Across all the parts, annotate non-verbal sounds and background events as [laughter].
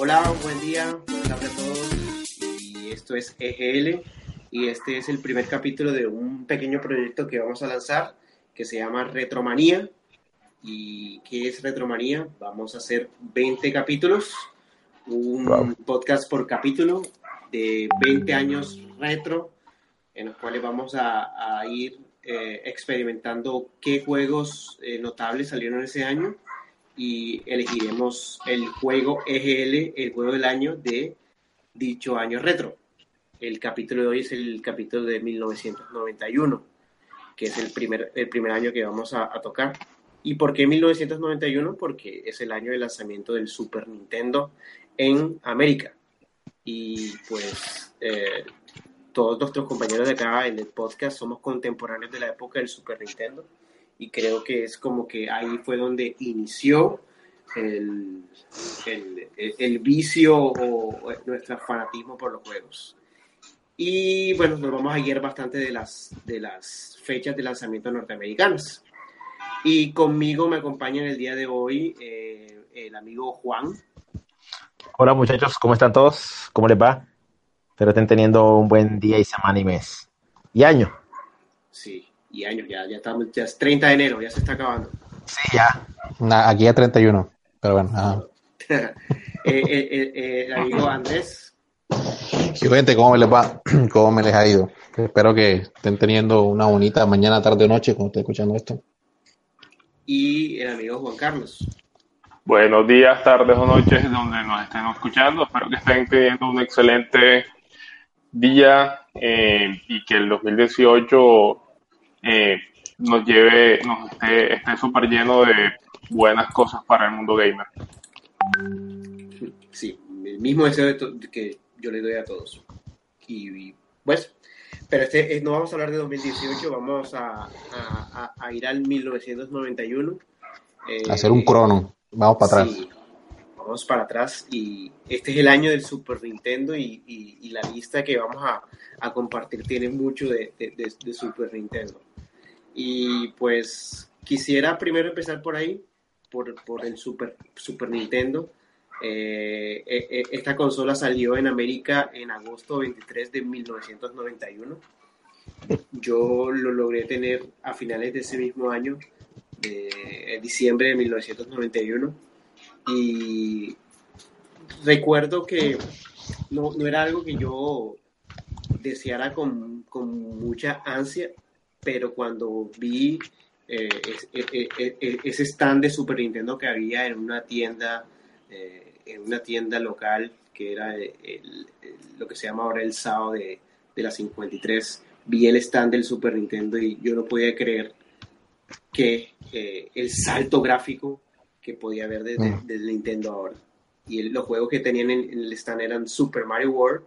Hola, buen día, buenas tardes a todos. Y esto es EGL y este es el primer capítulo de un pequeño proyecto que vamos a lanzar que se llama Retromanía. ¿Y qué es Retromanía? Vamos a hacer 20 capítulos, un podcast por capítulo de 20 años retro, en los cuales vamos a, ir eh, experimentando qué juegos eh, notables salieron ese año y elegiremos el juego EGL, el juego del año de dicho año retro. El capítulo de hoy es el capítulo de 1991, que es el primer, el primer año que vamos a, tocar. ¿Y por qué 1991? Porque es el año de lanzamiento del Super Nintendo en América. Y pues eh, todos nuestros compañeros de acá en el podcast somos contemporáneos de la época del Super Nintendo y creo que es como que ahí fue donde inició el, el, vicio o nuestro fanatismo por los juegos. Y bueno, nos vamos a guiar bastante de las, de las fechas de lanzamiento norteamericanas. Y conmigo me acompaña en el día de hoy eh, el amigo Juan. Hola muchachos, ¿cómo están todos? ¿Cómo les va? Espero estén teniendo un buen día y semana y mes. Y año. Sí, y años, ya, ya, estamos, ya es 30 de enero, ya se está acabando. Sí, ya. aquí ya 31, pero bueno. [laughs] eh, eh, eh, el amigo Andrés. Sí, gente, ¿cómo me les va? [clears throat] ¿Cómo me les ha ido? Espero que estén teniendo una bonita mañana, tarde o noche cuando estén escuchando esto. Y el amigo Juan Carlos. Buenos días, tardes o noches, donde nos estén escuchando. Espero que estén teniendo un excelente día y que el 2018 eh, nos lleve, nos esté, esté súper lleno de buenas cosas para el mundo gamer. Sí, el mismo deseo que yo le doy a todos. Y, pues, pero este, eh, no vamos a hablar de 2018, vamos a, a, ir al 1991. Eh, Hacer un crono, vamos para atrás. vamos para atrás y este es el año del Super Nintendo y, y, la lista que vamos a, compartir tiene mucho de, de Super Nintendo. Y pues quisiera primero empezar por ahí, por, por el Super, Super Nintendo. Eh, eh, eh, esta consola salió en América en agosto 23 de 1991. Yo lo logré tener a finales de ese mismo año, de diciembre de 1991. Y recuerdo que no, no era algo que yo deseara con, con mucha ansia, pero cuando vi eh, eh, eh, ese stand de Super Nintendo que había en una tienda, en una tienda local, que era lo que se llama ahora el sábado de, de la 53, vi el stand del Super Nintendo y yo no podía creer que el salto gráfico que podía haber desde, mm. Nintendo ahora. Y los juegos que tenían en, el stand eran Super Mario World,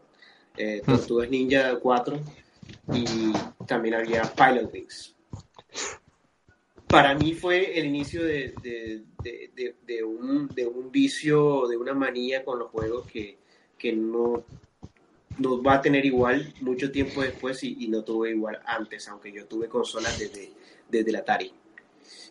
eh, mm. Tortugas Ninja 4, y también había Pilot Wings. Para mí fue el inicio de, de, de, un, vicio, de una manía con los juegos que, que no nos va a tener igual mucho tiempo después y, no tuve igual antes, aunque yo tuve consolas desde, desde el Atari.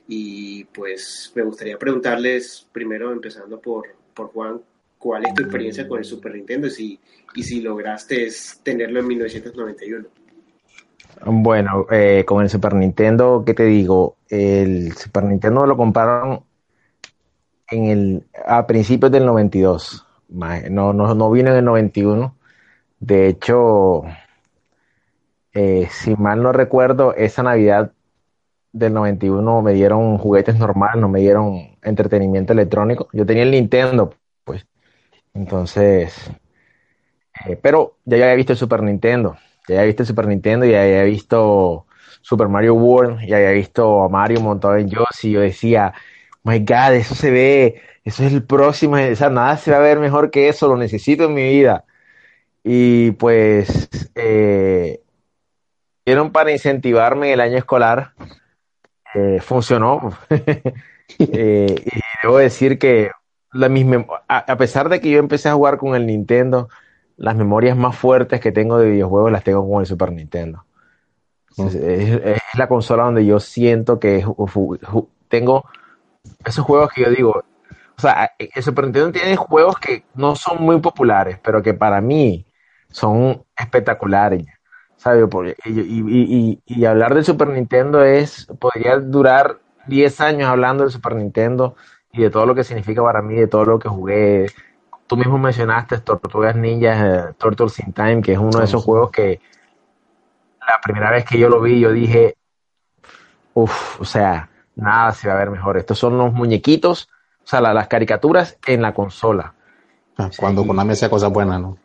Y pues me gustaría preguntarles, primero empezando por, por Juan, ¿cuál es tu experiencia con el Super Nintendo y si, y si lograste tenerlo en 1991? Bueno, eh, con el Super Nintendo, ¿qué te digo? El Super Nintendo lo compraron en el, a principios del 92. No, no, no vino en el 91. De hecho, eh, si mal no recuerdo, esa Navidad del 91 me dieron juguetes normales, no me dieron entretenimiento electrónico. Yo tenía el Nintendo, pues. Entonces, eh, pero ya había visto el Super Nintendo ya había visto Super Nintendo y había visto Super Mario World y había visto a Mario montado en Yoshi yo decía, my God, eso se ve, eso es el próximo, o sea, nada se va a ver mejor que eso, lo necesito en mi vida. Y pues, eh, para incentivarme el año escolar, eh, funcionó. [laughs] Eh, y debo decir que a, pesar de que yo empecé a jugar con el Nintendo, las memorias más fuertes que tengo de videojuegos las tengo con el Super Nintendo. Es, la consola donde yo siento que tengo esos juegos que yo digo, o sea, el Super Nintendo tiene juegos que no son muy populares, pero que para mí son espectaculares. ¿sabes? Y, y, hablar del Super Nintendo es, podría durar 10 años hablando del Super Nintendo y de todo lo que significa para mí, de todo lo que jugué. Tú mismo mencionaste Tortugas Ninjas, eh, Turtles in Time, que es uno de esos juegos que la primera vez que yo lo vi, yo dije, uff, o sea, nada se va a ver mejor. Estos son los muñequitos, o sea, las caricaturas en la consola. Ah, cuando Konami hacía cosas buenas, ¿no?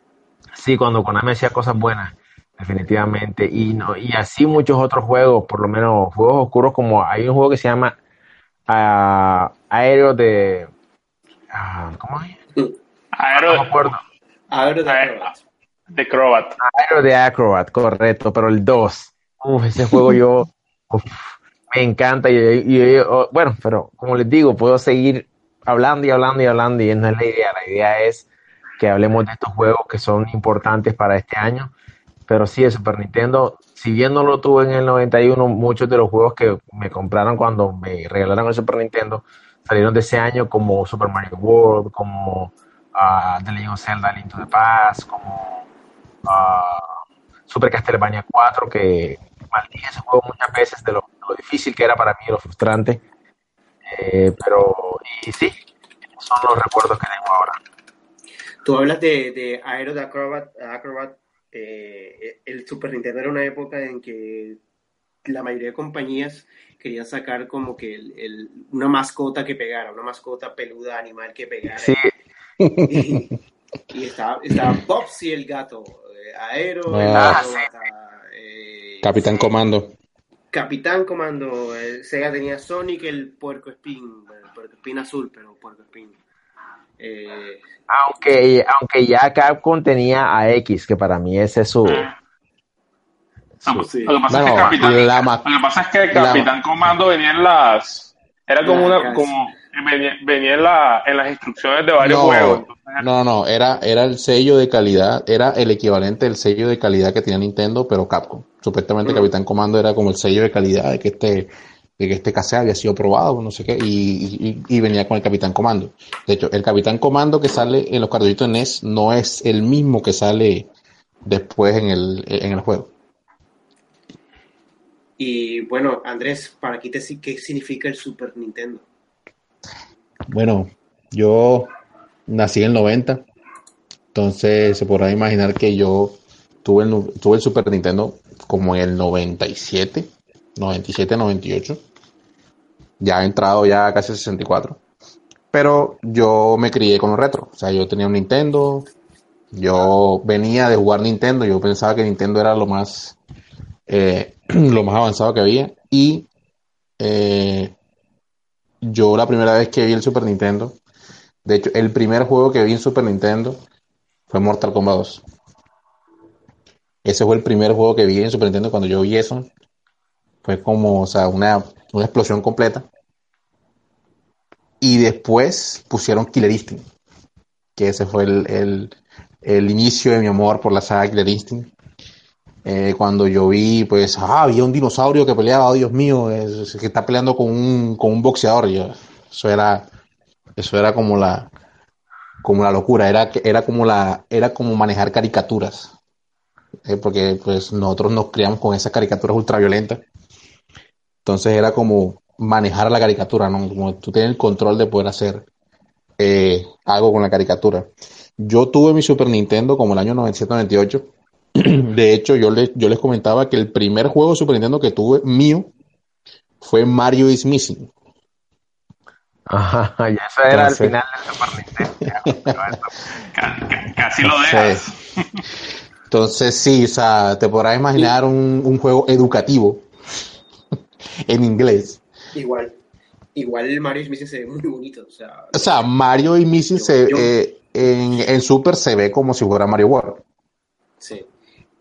Sí, cuando Konami hacía cosas buenas definitivamente. Y, no, y así muchos otros juegos, por lo menos juegos oscuros, como hay un juego que se llama uh, Aéreo de. Uh, ¿Cómo es? No me acuerdo. Aéreo de Acrobat. De Acrobat. Aéreo de Acrobat, correcto, pero el 2. Uf, ese juego yo. [laughs] me encanta. Y, y, oh, bueno, pero como les digo, puedo seguir hablando y hablando y hablando, y no es la idea. La idea es que hablemos de estos juegos que son importantes para este año pero sí, el Super Nintendo, si bien no lo tuve en el 91, muchos de los juegos que me compraron cuando me regalaron el Super Nintendo salieron de ese año como Super Mario World, como uh, The Legend of Zelda Link to the Past, como uh, Super Castlevania 4, que maldije ese juego muchas veces de lo, difícil que era para mí, lo frustrante. Eh, pero, y sí, son los recuerdos que tengo ahora. Tú hablas de, de Aero de Acrobat, Acrobat eh, el Super Nintendo era una época en que la mayoría de compañías querían sacar como que el, una mascota que pegara, una mascota peluda animal que pegara. Y, estaba, estaba Bobsy el gato, eh, Aero, ah, eh, Capitán Comando. Capitán Comando, Sega tenía Sonic el puerco espín, el puerco espín azul, pero puerco espín. Eh, aunque, aunque ya Capcom tenía a X, que para mí ese es su. Lo, que pasa es que Capitán, Comando venía en las. Era como una. Como, venía, en, la, en las instrucciones de varios juegos. no, no, era, era el sello de calidad, era el equivalente del sello de calidad que tenía Nintendo, pero Capcom. Supuestamente mm. Capitán Comando era como el sello de calidad de que este de que este cassette había sido probado, no sé qué, y, venía con el Capitán Comando. De hecho, el Capitán Comando que sale en los cartuchitos NES no es el mismo que sale después en el, en el juego. Y bueno, Andrés, para ti, ¿qué significa el Super Nintendo? Bueno, yo nací en el 90, entonces se podrá imaginar que yo tuve el, tuve el Super Nintendo como en el 97 97, 98. Ya he entrado ya casi 64. Pero yo me crié con los retro. O sea, yo tenía un Nintendo. Yo venía de jugar Nintendo. Yo pensaba que Nintendo era lo más, eh, [clears throat] lo más avanzado que había. Y eh, yo la primera vez que vi el Super Nintendo, de hecho, el primer juego que vi en Super Nintendo fue Mortal Kombat 2. Ese fue el primer juego que vi en Super Nintendo cuando yo vi eso. Fue como, o sea, una, explosión completa. Y después pusieron Killer Instinct, que ese fue el, inicio de mi amor por la saga Killer Instinct. Eh, cuando yo vi, pues, ah, había un dinosaurio que peleaba, oh, Dios mío, que está peleando con un, con un boxeador. eso era, eso era como la, como la locura, era, era como la, era como manejar caricaturas. Eh, porque pues nosotros nos criamos con esas caricaturas ultraviolentas entonces era como manejar la caricatura, ¿no? Como tú tienes el control de poder hacer eh, algo con la caricatura. Yo tuve mi Super Nintendo como el año 97-98. [clears throat] De hecho, yo les, yo les comentaba que el primer juego de Super Nintendo que tuve mío fue Mario is Missing. Ajá, ya eso era el final del Super Nintendo. Casi lo dejas. Entonces, sí, o sea, te podrás imaginar un, un juego educativo [laughs] en inglés. Igual. Igual Mario y Missing se ve muy bonito. O sea, O sea, Mario y Missing se, eh, en, en Super se ve como si fuera Mario World. sí.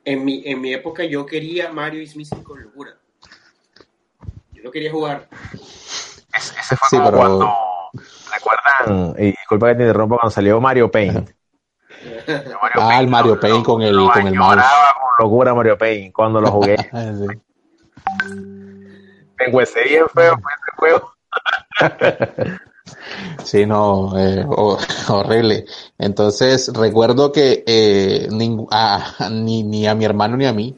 En mi, en mi época yo quería Mario y Missing con locura. Yo lo quería jugar. Ese fue Sí, como pero- cuando, ¿recuerdan? Y disculpa que te interrumpa, cuando salió Mario Paint. [laughs] Ah, el Mario Paint con el, Lo con el mouse. con locura Mario Paint cuando lo jugué. [laughs] Ah, sí. Me bien feo fue ese juego. [laughs] Sí, no, eh, ho- [laughs] horrible. Entonces, recuerdo que eh, ningú- a- ni, ni a mi hermano ni a mí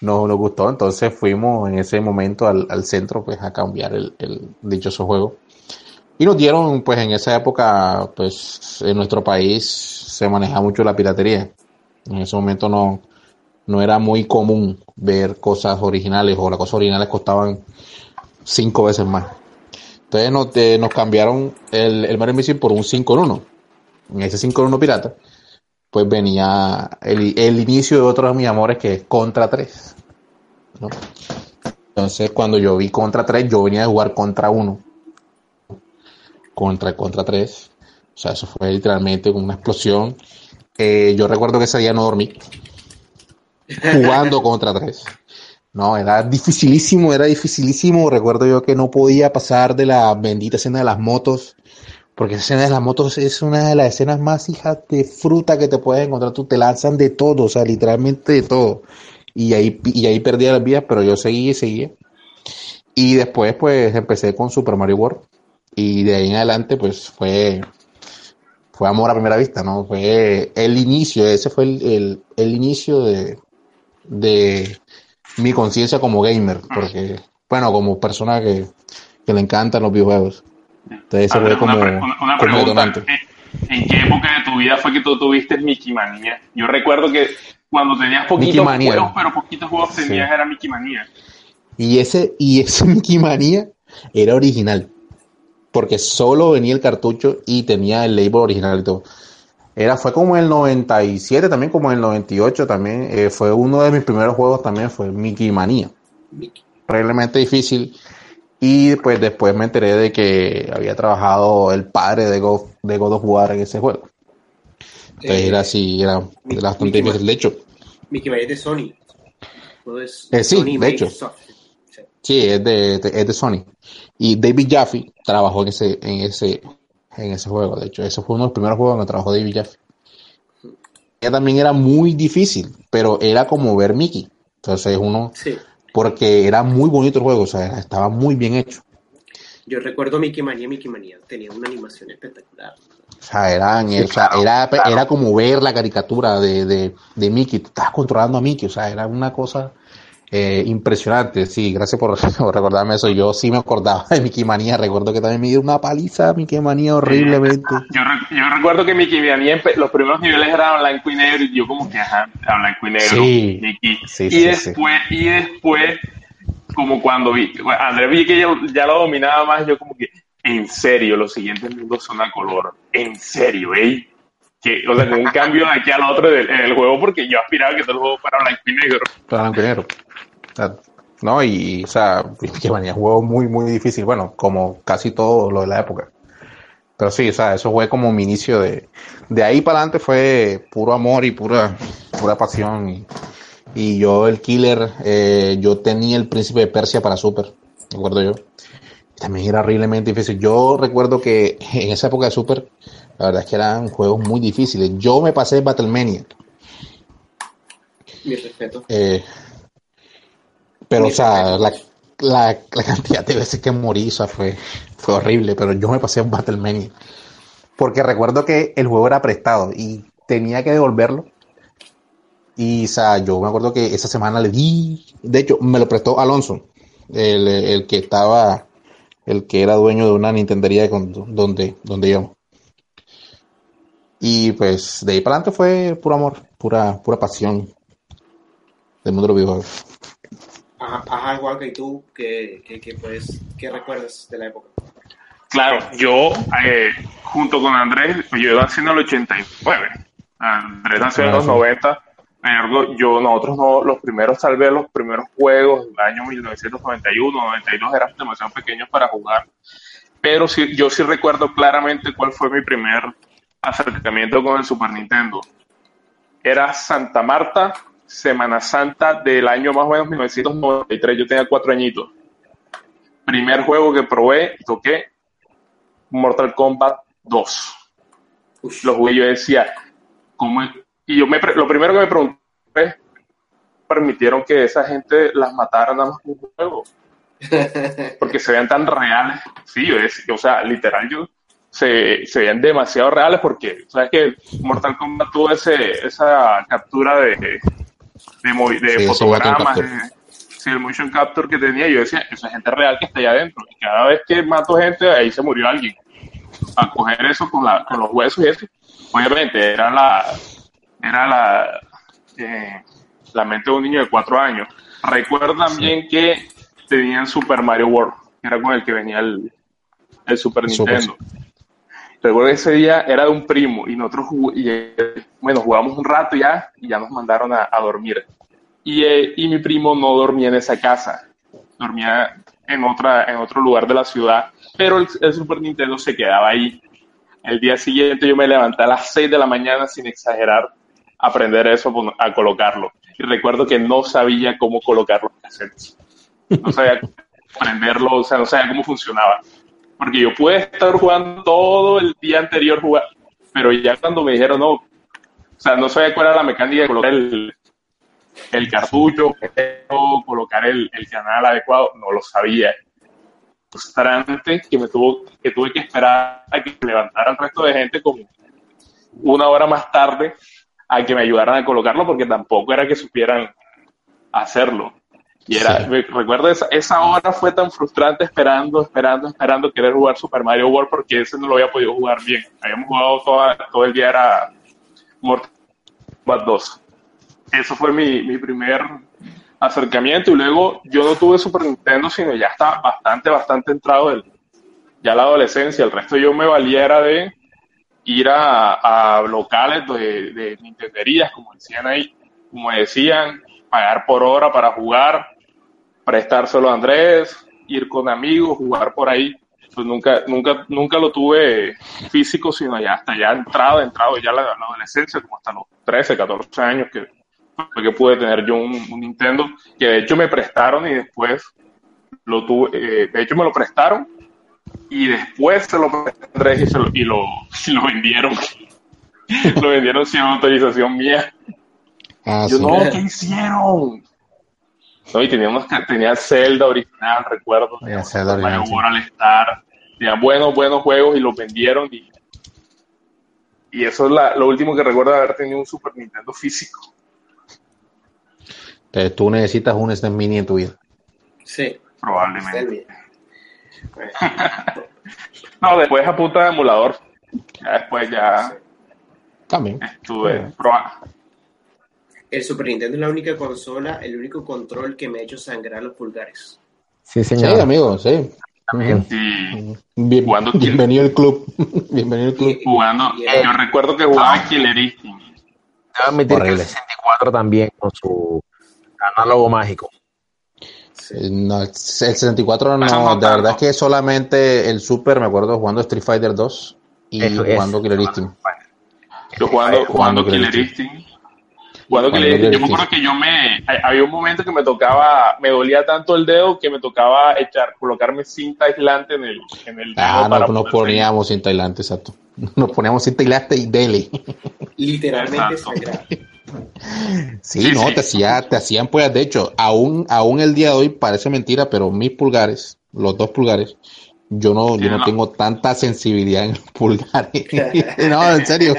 no nos gustó. Entonces fuimos en ese momento al, al centro pues a cambiar el, el dichoso juego. Y nos dieron, pues en esa época, pues en nuestro país se maneja mucho la piratería. En ese momento no, no era muy común ver cosas originales o las cosas originales costaban cinco veces más. Entonces nos, eh, nos cambiaron el, el Mario Missing por un 5 en 1. En ese 5 en 1 pirata, pues venía el, el inicio de otro de mis amores que es Contra 3. ¿no? Entonces cuando yo vi Contra 3, yo venía a jugar Contra 1. Contra Contra 3. O sea, eso fue literalmente una explosión. Eh, yo recuerdo que ese día no dormí. Jugando Contra 3. No, era dificilísimo, era dificilísimo. Recuerdo yo que no podía pasar de la bendita escena de las motos, porque esa escena de las motos es una de las escenas más hijas de fruta que te puedes encontrar. Tú te lanzan de todo, o sea, literalmente de todo. Y ahí, y ahí perdía las vías, pero yo seguía y seguía. Y después, pues, empecé con Super Mario World. Y de ahí en adelante, pues, fue, fue amor a primera vista, ¿no? Fue el inicio, ese fue el, el, el inicio de, de mi conciencia como gamer, porque, bueno, como persona que, que le encantan los videojuegos. Entonces fue una, como, una- una como pregunta. ¿En- ¿En qué época de tu vida fue que tú tuviste Mickey Manía? Yo recuerdo que cuando tenías poquitos juegos, pero poquitos juegos Sí. tenías, era Mickey Manía. Y ese, y ese [laughs] Mickey Manía era original. Porque solo venía el cartucho y tenía el label original y todo. Era, fue como en el 97, también como en el 98 también. eh, fue uno de mis primeros juegos también, fue Mickey Manía. Mickey. Realmente difícil. Y pues después me enteré de que había trabajado el padre de God, de God of War en ese juego. Entonces Eh, era así, era Mickey- bastante Mickey difícil. De hecho, Mickey Mouse es de Sony. Es Eh, sí, Sony de hecho. Soft. Sí, es de, de- es de Sony. Y David Jaffe trabajó en ese, en ese, en ese juego. De hecho, ese fue uno de los primeros juegos donde trabajó David Jaffe. Ella también era muy difícil, pero era como ver Mickey. Entonces uno, Sí. porque era muy bonito el juego, o sea, estaba muy bien hecho. Yo recuerdo Mickey Manía, Mickey Manía. Tenía una animación espectacular. O sea, eran, o sea, era, era como ver la caricatura de, de, de Mickey. Tú estabas controlando a Mickey, o sea, era una cosa eh, impresionante. Sí, gracias por, [laughs] por recordarme eso. Yo sí me acordaba de Mickey Manía. Recuerdo que también me dio una paliza a Mickey Manía horriblemente. Yo, yo recuerdo que Mickey Manía, los primeros niveles eran blanco y negro, y yo como que, ajá, a blanco y negro, Sí. Mickey. Sí, y sí, después, y después, como cuando vi, bueno, Andrés vi que ya, ya lo dominaba más, yo como que, en serio, los siguientes mundos son a color, en serio, ¿eh? Que, o sea, con un cambio de aquí al otro del- en el juego, porque yo aspiraba que todo el juego fuera blanco y negro. Blanco y negro. No, y, o sea, [laughs] Manía es un juego muy, muy difícil. Bueno, como casi todo lo de la época. Pero sí, o sea, eso fue como mi inicio de... De ahí para adelante fue puro amor y pura, pura pasión. Y, y yo, el killer, eh, yo tenía el príncipe de Persia para Super, recuerdo yo. Y también era horriblemente difícil. Yo recuerdo que [laughs] en esa época de Super, la verdad es que eran juegos muy difíciles. Yo me pasé Battlemania. Mi respeto. Eh, pero, o sea, la, la, la cantidad de veces que morí, o sea, fue, fue horrible, pero yo me pasé en Battlemania. Porque recuerdo que el juego era prestado y tenía que devolverlo. Y, o sea, yo me acuerdo que esa semana le di, de hecho, me lo prestó Alonso, el, el que estaba, el que era dueño de una Nintendería donde, donde yo. Y pues de ahí para adelante fue puro amor, pura, pura pasión del mundo de los videojuegos. Ajá, ajá Juanca, ¿y tú qué, qué, qué, pues, qué recuerdas de la época? Claro, yo, eh, junto con Andrés, yo nací en el 89. Andrés nació en Ah, los sí. 90. Ergo, yo, nosotros no, los primeros, tal vez los primeros juegos del año 1991, 92 eran demasiado pequeños para jugar. Pero sí, yo sí recuerdo claramente cuál fue mi primer acercamiento con el Super Nintendo. Era Santa Marta, Semana Santa del año más o menos 1993. Yo tenía cuatro añitos. Primer juego que probé, toqué Mortal Kombat 2. Lo jugué y yo decía, ¿cómo es? Y yo me, lo primero que me pregunté es, ¿permitieron que esa gente las matara nada más un juego? [laughs] Porque se vean tan reales. Sí, yo decía, o sea, literal, yo se, se veían demasiado reales porque, ¿sabes que Mortal Kombat tuvo ese, esa captura de, de, de, Sí, fotogramas, de- sí, el motion capture que tenía, yo decía, esa gente real que está allá adentro. Y cada vez que mato gente, ahí se murió alguien. A coger eso con, la, con los huesos y eso, obviamente era la, era la, eh, la mente de un niño de cuatro años. Recuerdo también que tenían Super Mario World, que era con el que venía el, el Super Super. Recuerdo que ese día era de un primo y nosotros y, bueno, jugamos un rato ya y ya nos mandaron a, a dormir. Y, eh, y mi primo no dormía en esa casa, dormía en, otra, en otro lugar de la ciudad, pero el, el Super Nintendo se quedaba ahí. El día siguiente yo me levanté a las 6 de la mañana sin exagerar a aprender eso, a colocarlo. Y recuerdo que no sabía cómo colocar los cassettes. No sabía aprenderlo, [laughs] o sea, no sabía cómo funcionaba. Porque yo pude estar jugando todo el día anterior, jugar, pero ya cuando me dijeron no, o sea, no sabía cuál era la mecánica de colocar el, el cartucho, colocar el, el canal adecuado, no lo sabía. Frustrante que me tuvo, que tuve que esperar a que levantara el resto de gente como una hora más tarde a que me ayudaran a colocarlo porque tampoco era que supieran hacerlo. Y era, Sí. me- recuerdo esa, esa hora fue tan frustrante esperando, esperando, esperando querer jugar Super Mario World porque ese no lo había podido jugar bien. Habíamos jugado toda- todo el día era Mortal Kombat 2. Eso fue mi, mi primer acercamiento y luego yo no tuve Super Nintendo sino ya estaba bastante, bastante entrado el, ya la adolescencia. El resto yo me valía era de ir a, a locales de, de nintenderías, como decían ahí, como decían, pagar por hora para jugar, prestárselo a Andrés, ir con amigos, jugar por ahí. Pues nunca, nunca, nunca lo tuve físico, sino ya hasta ya entrado, entrado ya la, la adolescencia, como hasta los 13, 14 años que fue que pude tener yo un, un Nintendo, que de hecho me prestaron y después lo tuve, eh, de hecho me lo prestaron y después se lo presté a Andrés y, se lo, y, lo, y [laughs] lo vendieron. [laughs] lo vendieron sin autorización mía. Ah, Yo, sí. no, ¿qué hicieron? No, y tenía, unos, ca- tenía Zelda original, recuerdo. Tenía Zelda original, Mario sí. World All Star. Tenían buenos, buenos juegos y los vendieron. Y, y eso es la- lo último que recuerdo de haber tenido un Super Nintendo físico. Entonces, tú necesitas un SNES Mini en tu vida. Sí, Probablemente. [laughs] No, después a punta de emulador. Ya después ya También. estuve probando. El Super Nintendo es la única consola, el único control que me ha hecho sangrar los pulgares. Sí, Sí, señor. amigo, sí. También. Sí, Bien- Jugando- bienvenido al club. [laughs] bienvenido al club. jugando. Yo recuerdo que jugaba Killer Instinct. Te va a meter Horrible. el 64 también con su análogo mágico. Eh, No, el 64 Eso no, no de verdad es que solamente el Super, me acuerdo jugando Street Fighter 2 y Eso es. jugando Killer Instinct. Yo jugando, Jugando jugando Killer Killer Instinct. Yo me acuerdo que yo me. hay- Había un momento que me tocaba. Me dolía tanto el dedo que me tocaba echar, colocarme cinta aislante en el, en el dedo. Ah, para no, [laughs] nos poníamos sin Tailante, exacto. Nos poníamos sin Tailante y dele. Literalmente. Sí, Sí, no, sí. te hacía, te hacían pues, de hecho, aún, aún el día de hoy parece mentira, pero mis pulgares, los dos pulgares, yo no, yo no tengo tanta sensibilidad en los [laughs] pulgares. [laughs] no, en serio.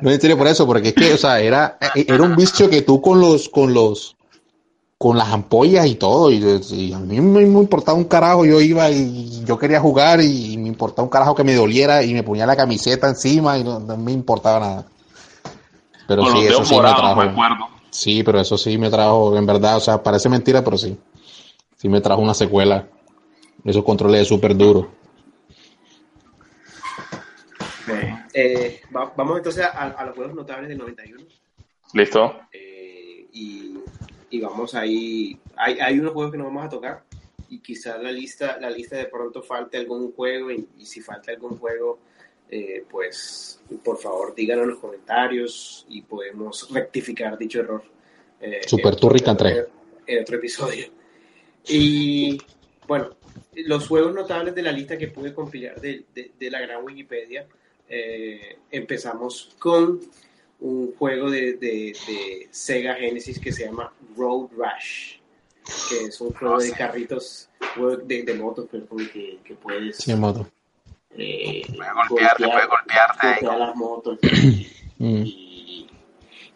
No, en serio por eso, porque es que, o sea, era, era un vicio que tú con los, con los, con las ampollas y todo, y, y a mí me, me importaba un carajo, yo iba y yo quería jugar y me importaba un carajo que me doliera y me ponía la camiseta encima y no, no me importaba nada. Pero Con sí, eso sí me trajo. me. Sí, pero eso sí me trajo, en verdad, o sea, parece mentira, pero sí. Sí me trajo una secuela. Esos controles de súper duros. Eh, va- vamos entonces a, a los juegos notables del 91. Listo. Eh, y, y vamos ahí. Hay, hay unos juegos que no vamos a tocar y quizás la lista, la lista de pronto falte algún juego y, y si falta algún juego, eh, pues por favor díganlo en los comentarios y podemos rectificar dicho error. eh, Super Turrican 3. En otro episodio. Y bueno, los juegos notables de la lista que pude compilar de, de- de la gran Wikipedia, eh, empezamos con un juego de, de- de Sega Genesis que se llama Road Rash, que es un juego de carritos, de, de motos, el que, que puedes Sí, moto. eh, Puede golpearte, puede golpearte ahí golpear las motos Mm. y,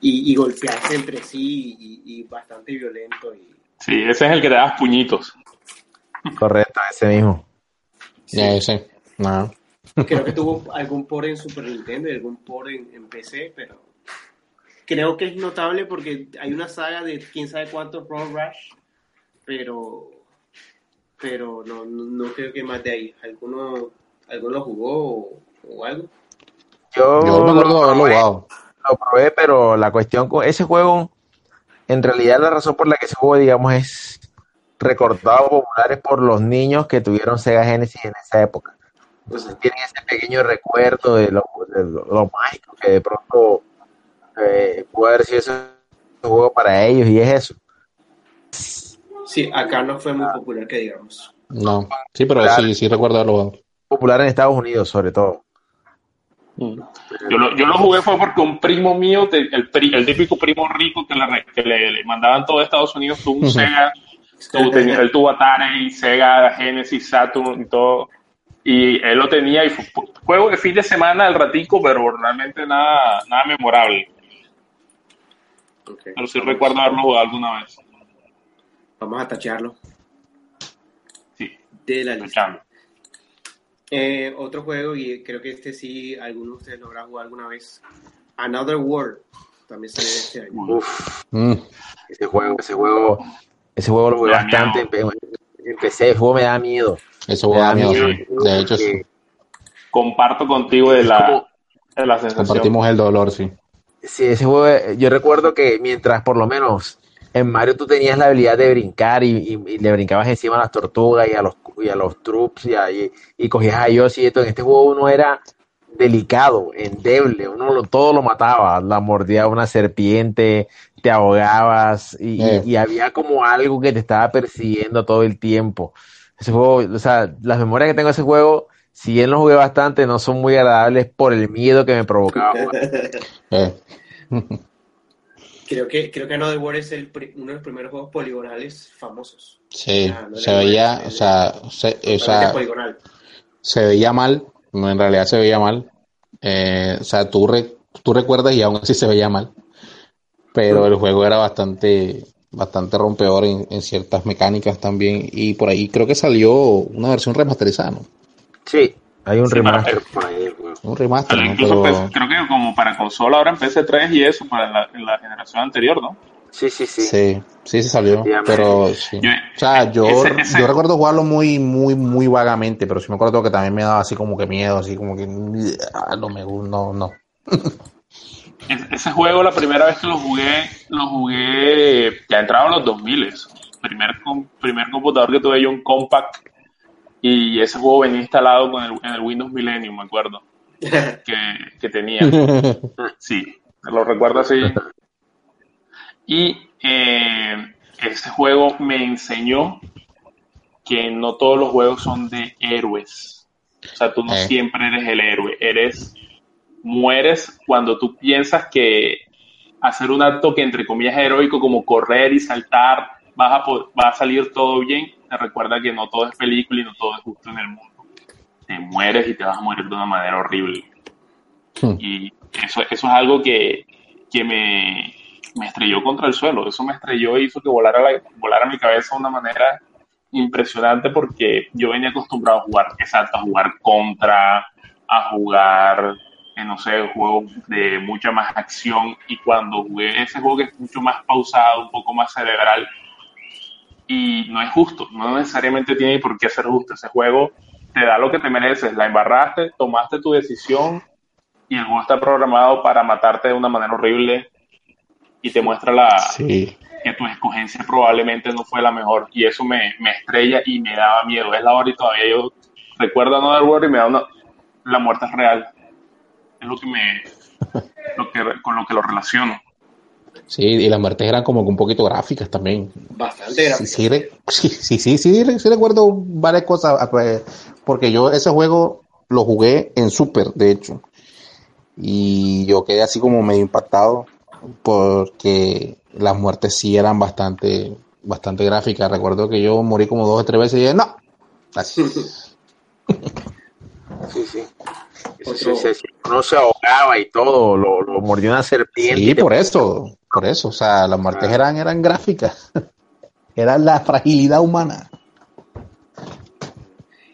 y- y golpearse entre sí y, y bastante violento. Y, Sí, ese es el que te das puñitos. Correcto, ese mismo. Ya ese. Creo que tuvo algún por en Super Nintendo y algún por en, en PC, pero creo que es notable porque hay una saga de quién sabe cuántos Road Rash, pero pero no, no, no creo que más de ahí. ¿Alguno, alguno lo jugó o, o algo? Yo, Yo me acuerdo haberlo probé, jugado. lo probé, pero la cuestión con ese juego, en realidad la razón por la que ese juego, digamos, es recordado popular es por los niños que tuvieron Sega Genesis en esa época. Entonces tienen ese pequeño recuerdo de lo, de lo, lo mágico que de pronto eh, puede haber sido ese juego para ellos y es eso. Sí, acá no fue muy popular que digamos. No. Sí, pero sí, sí recuerdo haberlo. Popular en Estados Unidos, sobre todo. Yo lo, yo lo jugué fue porque un primo mío, el, típico primo rico que, le, re- que le, le mandaban todo Estados Unidos, tuvo un. Sega, tuvo, [laughs] tenía- él tuvo Atari, Sega, Genesis, Saturn y todo. Y él lo tenía y fue juego de fin de semana al ratico, pero realmente nada, nada memorable. Ok. Pero sí recuerdo haberlo jugado alguna vez. Vamos a tacharlo Sí, de la lista. Eh, otro juego, y creo que este sí, alguno de ustedes lo habrá jugado alguna vez. Another World. También salió este año. Uf, Mm. ese juego, ese juego, ese juego lo jugué Me bastante. Empecé, el juego me da miedo. Ese Me juego da da miedo. miedo. sí. De hecho, sí. Comparto contigo de la, de la sensación. Compartimos el dolor, sí. Sí, ese juego, eh, yo recuerdo que mientras por lo menos en Mario tú tenías la habilidad de brincar y, y- y le brincabas encima a las tortugas y a los, y a los troops y, a- y, y cogías a Yoshi y esto, en este juego uno era delicado, endeble, uno lo- todo lo mataba, la mordía una serpiente, te ahogabas y, Eh. y había como algo que te estaba persiguiendo todo el tiempo. Ese juego, o sea, las memorias que tengo de ese juego, si bien lo jugué bastante, no son muy agradables por el miedo que me provocaba. [laughs] Eh, creo que creo que Another World es el uno de los primeros juegos poligonales famosos. sí, Ah, no se veía, o sea, se, o Totalmente sea, poligonal. se veía mal, no, en realidad se veía mal. Eh, o sea, tú, re- tú recuerdas y aún así se veía mal. Pero el juego era bastante, bastante rompedor en, en ciertas mecánicas también. Y por ahí creo que salió una versión remasterizada, ¿no? Sí, hay un Sí, remaster por ahí. Un remaster, Pero ¿no? incluso Pero- pues, creo que como para consola ahora en PC3 y eso, para la, en la generación anterior, ¿no? Sí, sí, sí. Sí, sí se salió, pero sí. Yo- O sea, yo, ese- ese- yo recuerdo jugarlo muy, muy, muy vagamente, pero sí me acuerdo que también me daba así como que miedo, así como que no me no, no. [laughs] Es- Ese juego, la primera vez que lo jugué, lo jugué ya entrado en los 2000. Primer, primer computador que tuve yo, un compact. Y ese juego venía instalado con el, en el Windows Millennium, me acuerdo, [laughs] que, que tenía. [laughs] Sí, lo recuerdo así. Y eh, ese juego me enseñó que no todos los juegos son de héroes. O sea, tú no Eh. siempre eres el héroe, eres mueres cuando tú piensas que hacer un acto que entre comillas es heroico como correr y saltar vas a va a salir todo bien. Te recuerda que no todo es película y no todo es justo en el mundo. Te mueres y te vas a morir de una manera horrible. Hmm. Y eso, eso es algo que, que me, me estrelló contra el suelo. Eso me estrelló y hizo que volara, la- volara mi cabeza de una manera impresionante porque yo venía acostumbrado a jugar, exacto, a jugar contra, a jugar, no sé, juegos de mucha más acción y cuando jugué ese juego que es mucho más pausado, un poco más cerebral y no es justo, no necesariamente tiene por qué ser justo. Ese juego te da lo que te mereces, la embarraste, tomaste tu decisión y el juego está programado para matarte de una manera horrible y te muestra la, Sí. que tu escogencia probablemente no fue la mejor y eso me, me estrella y me daba miedo. Es la hora y todavía yo recuerdo Another World y me da una, la muerte es real. Es lo que me, lo que, con lo que lo relaciono. Sí, y las muertes eran como que un poquito gráficas también. Bastante Sí, gráfico. sí, sí, sí, sí, sí recuerdo varias cosas, ah, pues, porque yo ese juego lo jugué en Super, de hecho, y yo quedé así como medio impactado porque las muertes sí eran bastante, bastante gráficas. Recuerdo que yo morí como dos o tres veces y dije, no, así. [laughs] Sí, sí. Otro- Se- se- uno se ahogaba y todo, lo, lo mordió una serpiente. Sí, por eso, por eso, o sea, las muertes eran, eran gráficas, [laughs] era la fragilidad humana.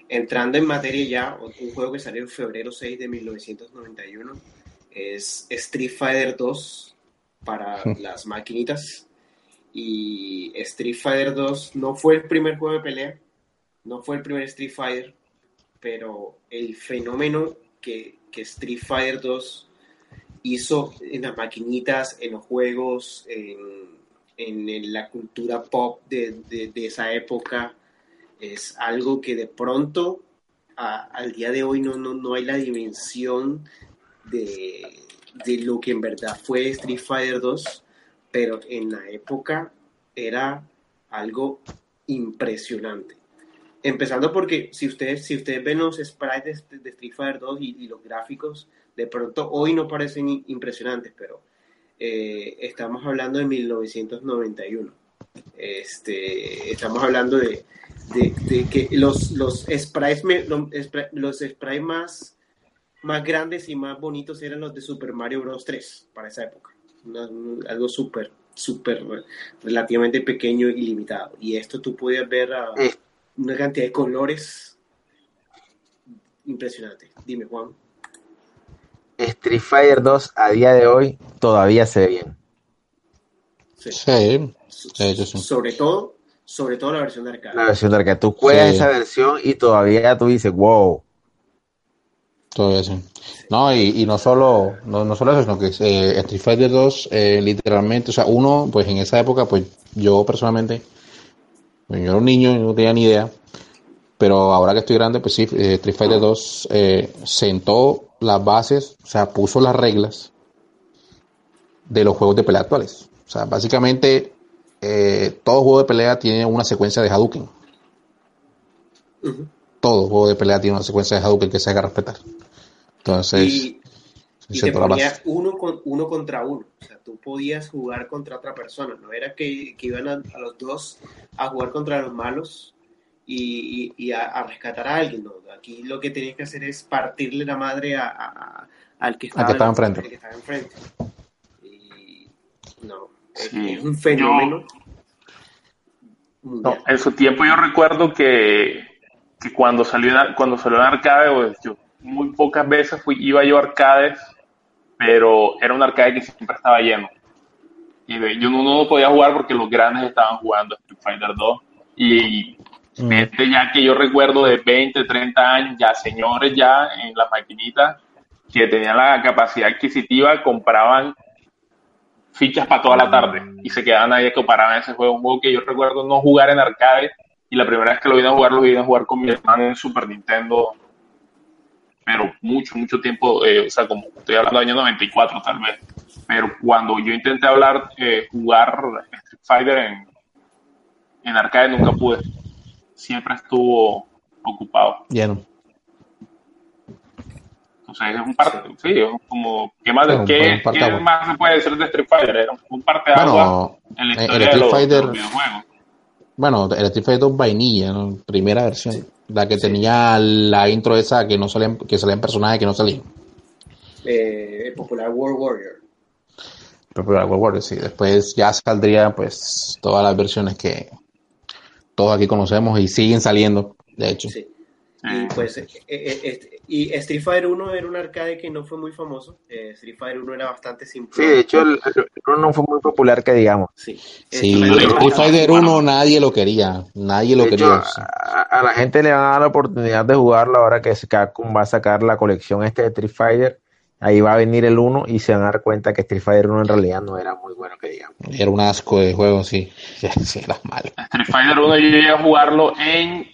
Entrando en materia ya, un juego que salió en febrero 6 de 1991 es Street Fighter 2 para las maquinitas. Y Street Fighter 2 no fue el primer juego de pelea, no fue el primer Street Fighter, pero el fenómeno que, que Street Fighter 2 hizo en las maquinitas, en los juegos, en, en- la cultura pop de, de- esa época, es algo que de pronto al día de hoy no, no, no hay la dimensión de, de lo que en verdad fue Street Fighter 2, pero en la época era algo impresionante. Empezando porque si ustedes, si ustedes ven los sprites de, de Street Fighter 2 y, los gráficos, de pronto hoy no parecen impresionantes, pero eh, estamos hablando de 1991. Este, estamos hablando de, que los, los sprites, los, spri- los sprites más, más grandes y más bonitos eran los de Super Mario Bros. 3 para esa época. Algo súper, súper relativamente pequeño y limitado. Y esto tú podías ver a. una cantidad de colores impresionante. Dime, Juan. Street Fighter 2 a día de hoy todavía se ve bien. Sí. Sí, So- de hecho sí. Sobre todo, sobre todo la versión de arcade. La versión de arcade. Tú juegas Sí. esa versión y todavía tú dices, wow. todo eso. No, y, y no solo, no, no solo eso, sino que eh, Street Fighter 2, eh, literalmente, o sea, uno, pues en esa época, pues yo personalmente, yo era un niño, yo no tenía ni idea, pero ahora que estoy grande, pues sí, eh, Street Fighter 2 eh, sentó las bases, o sea, puso las reglas de los juegos de pelea actuales. O sea, básicamente, eh, todo juego de pelea tiene una secuencia de Hadouken. Todo juego de pelea tiene una secuencia de Hadouken que se haga respetar. Entonces, y, y te sentó la ponía base. uno, con, uno contra uno. O sea, tú podías jugar contra otra persona. No era que, que iban a, a los dos a jugar contra los malos y, y- y a, a rescatar a alguien. No, aquí lo que tenías que hacer es partirle la madre a, a- a- al que estaba, que estaba enfrente. al que estaba enfrente. Y no, es- Sí. es un fenómeno. No, en su tiempo yo recuerdo que, que cuando salió en- cuando salió en arcade, pues, yo muy pocas veces fui, iba yo a arcades, pero era un arcade que siempre estaba lleno. Y yo no, no podía jugar porque los grandes estaban jugando Street Fighter 2. Y Mm. gente ya que yo recuerdo de 20, 30 años, ya señores ya en las maquinitas que tenían la capacidad adquisitiva, compraban fichas para toda la tarde y se quedaban ahí que paraban ese juego. Un juego que yo recuerdo no jugar en arcade y la primera vez que lo vine a jugar, lo vine a jugar con mi hermano en Super Nintendo, pero mucho, mucho tiempo, eh, o sea, como estoy hablando del año 94 tal vez. Pero cuando yo intenté hablar, eh, jugar Street Fighter en, en arcade, nunca pude. Siempre estuvo ocupado. Lleno. O sea, es un parte, sí, es como, ¿qué más, Claro, ¿qué, qué agua. más se puede decir de Street Fighter? Era un parte de agua Bueno, en la el historia de Street los, de Fighter, los videojuegos. Bueno, el Street Fighter 2 vainilla, ¿no? primera versión, la que tenía la intro esa que no salían, que salían personajes que no salían. Eh, el popular World Warrior. Pero World Warrior, sí. Después ya saldrían pues todas las versiones que todos aquí conocemos y siguen saliendo, de hecho. Sí. Y pues, eh, eh, este- y Street Fighter 1 era un arcade que no fue muy famoso. Eh, Street Fighter 1 era bastante simple. Sí, de hecho, el, el uno no fue muy popular que digamos. Sí. Sí, Street Fighter Street uno Fighter estaba 1 nadie lo quería, nadie lo De hecho, quería. a, a la gente le van a dar la oportunidad de jugarlo ahora que Capcom va a sacar la colección este de Street Fighter. ahí va a venir el 1 y se van a dar cuenta que Street Fighter 1 en realidad no era muy bueno que digamos. Era un asco de juego, sí. sí [laughs] era malo. Street Fighter 1 yo llegué a jugarlo en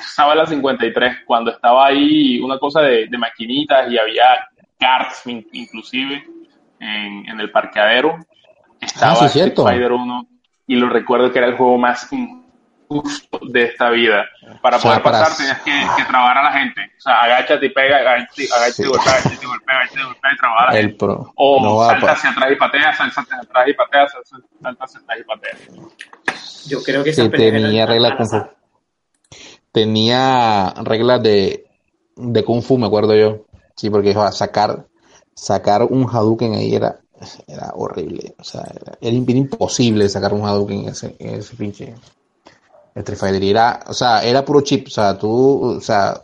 Sabela 53, cuando estaba ahí una cosa de, de maquinitas y había karts inclusive en, en el parqueadero. Estaba Ah, sí, Street cierto. Fighter 1 y lo recuerdo que era el juego más injusto de esta vida. Para O sea, poder para- pasar tenías que, que trabar a la gente. O sea, agáchate y pega, agáchate, agáchate Sí. y golpea, agáchate y golpea, agáchate y golpea y trabar a la El pro. O no salta hacia atrás y patea, salta hacia atrás y patea, salta, hacia atrás y patea. Yo creo que Sí, esa pelea tenía reglas azar. Tenía reglas de, de Kung Fu, me acuerdo yo. Sí, porque joder, sacar, sacar un Hadouken ahí era, era horrible. O sea, era, era imp- imposible sacar un Hadouken en ese, en ese pinche Street Fighter. Era, o sea, era puro chip. O sea, tú, o sea,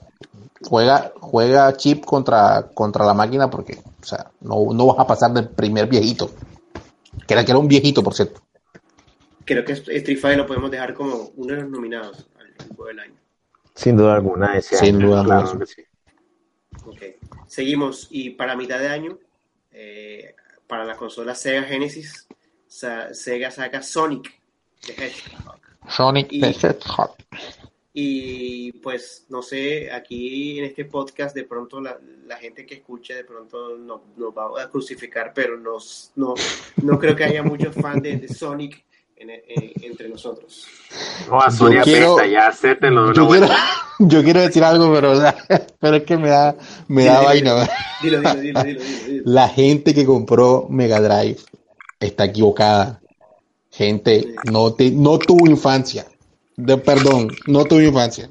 juega, juega chip contra, contra la máquina porque, o sea, no, no vas a pasar del primer viejito. Que era, que era un viejito, por cierto. Creo que Street Fighter lo podemos dejar como uno de los nominados al juego del año. Sin duda alguna, ese Sin año, duda claro alguna. que sí. Ok. Seguimos. Y para mitad de año, eh, para la consola Sega Genesis, sa- Sega saca Sonic the Hedgehog. Sonic Y- the Hedgehog. Y pues no sé, aquí en este podcast de pronto la, la gente que escucha de pronto no- nos va a crucificar, pero nos, no, no creo que haya muchos fans de, de Sonic en- en- entre nosotros. No, a Yo quiero- apesta, ya acéptenlo Yo quiero, buena. [laughs] yo quiero decir algo, pero, [laughs] pero es que me da, me da Dilo, vaina. dilo, Dilo, dilo, dilo. La gente que compró Mega Drive está equivocada. Gente, no, te, no tuvo infancia. De, perdón, no tuvo infancia.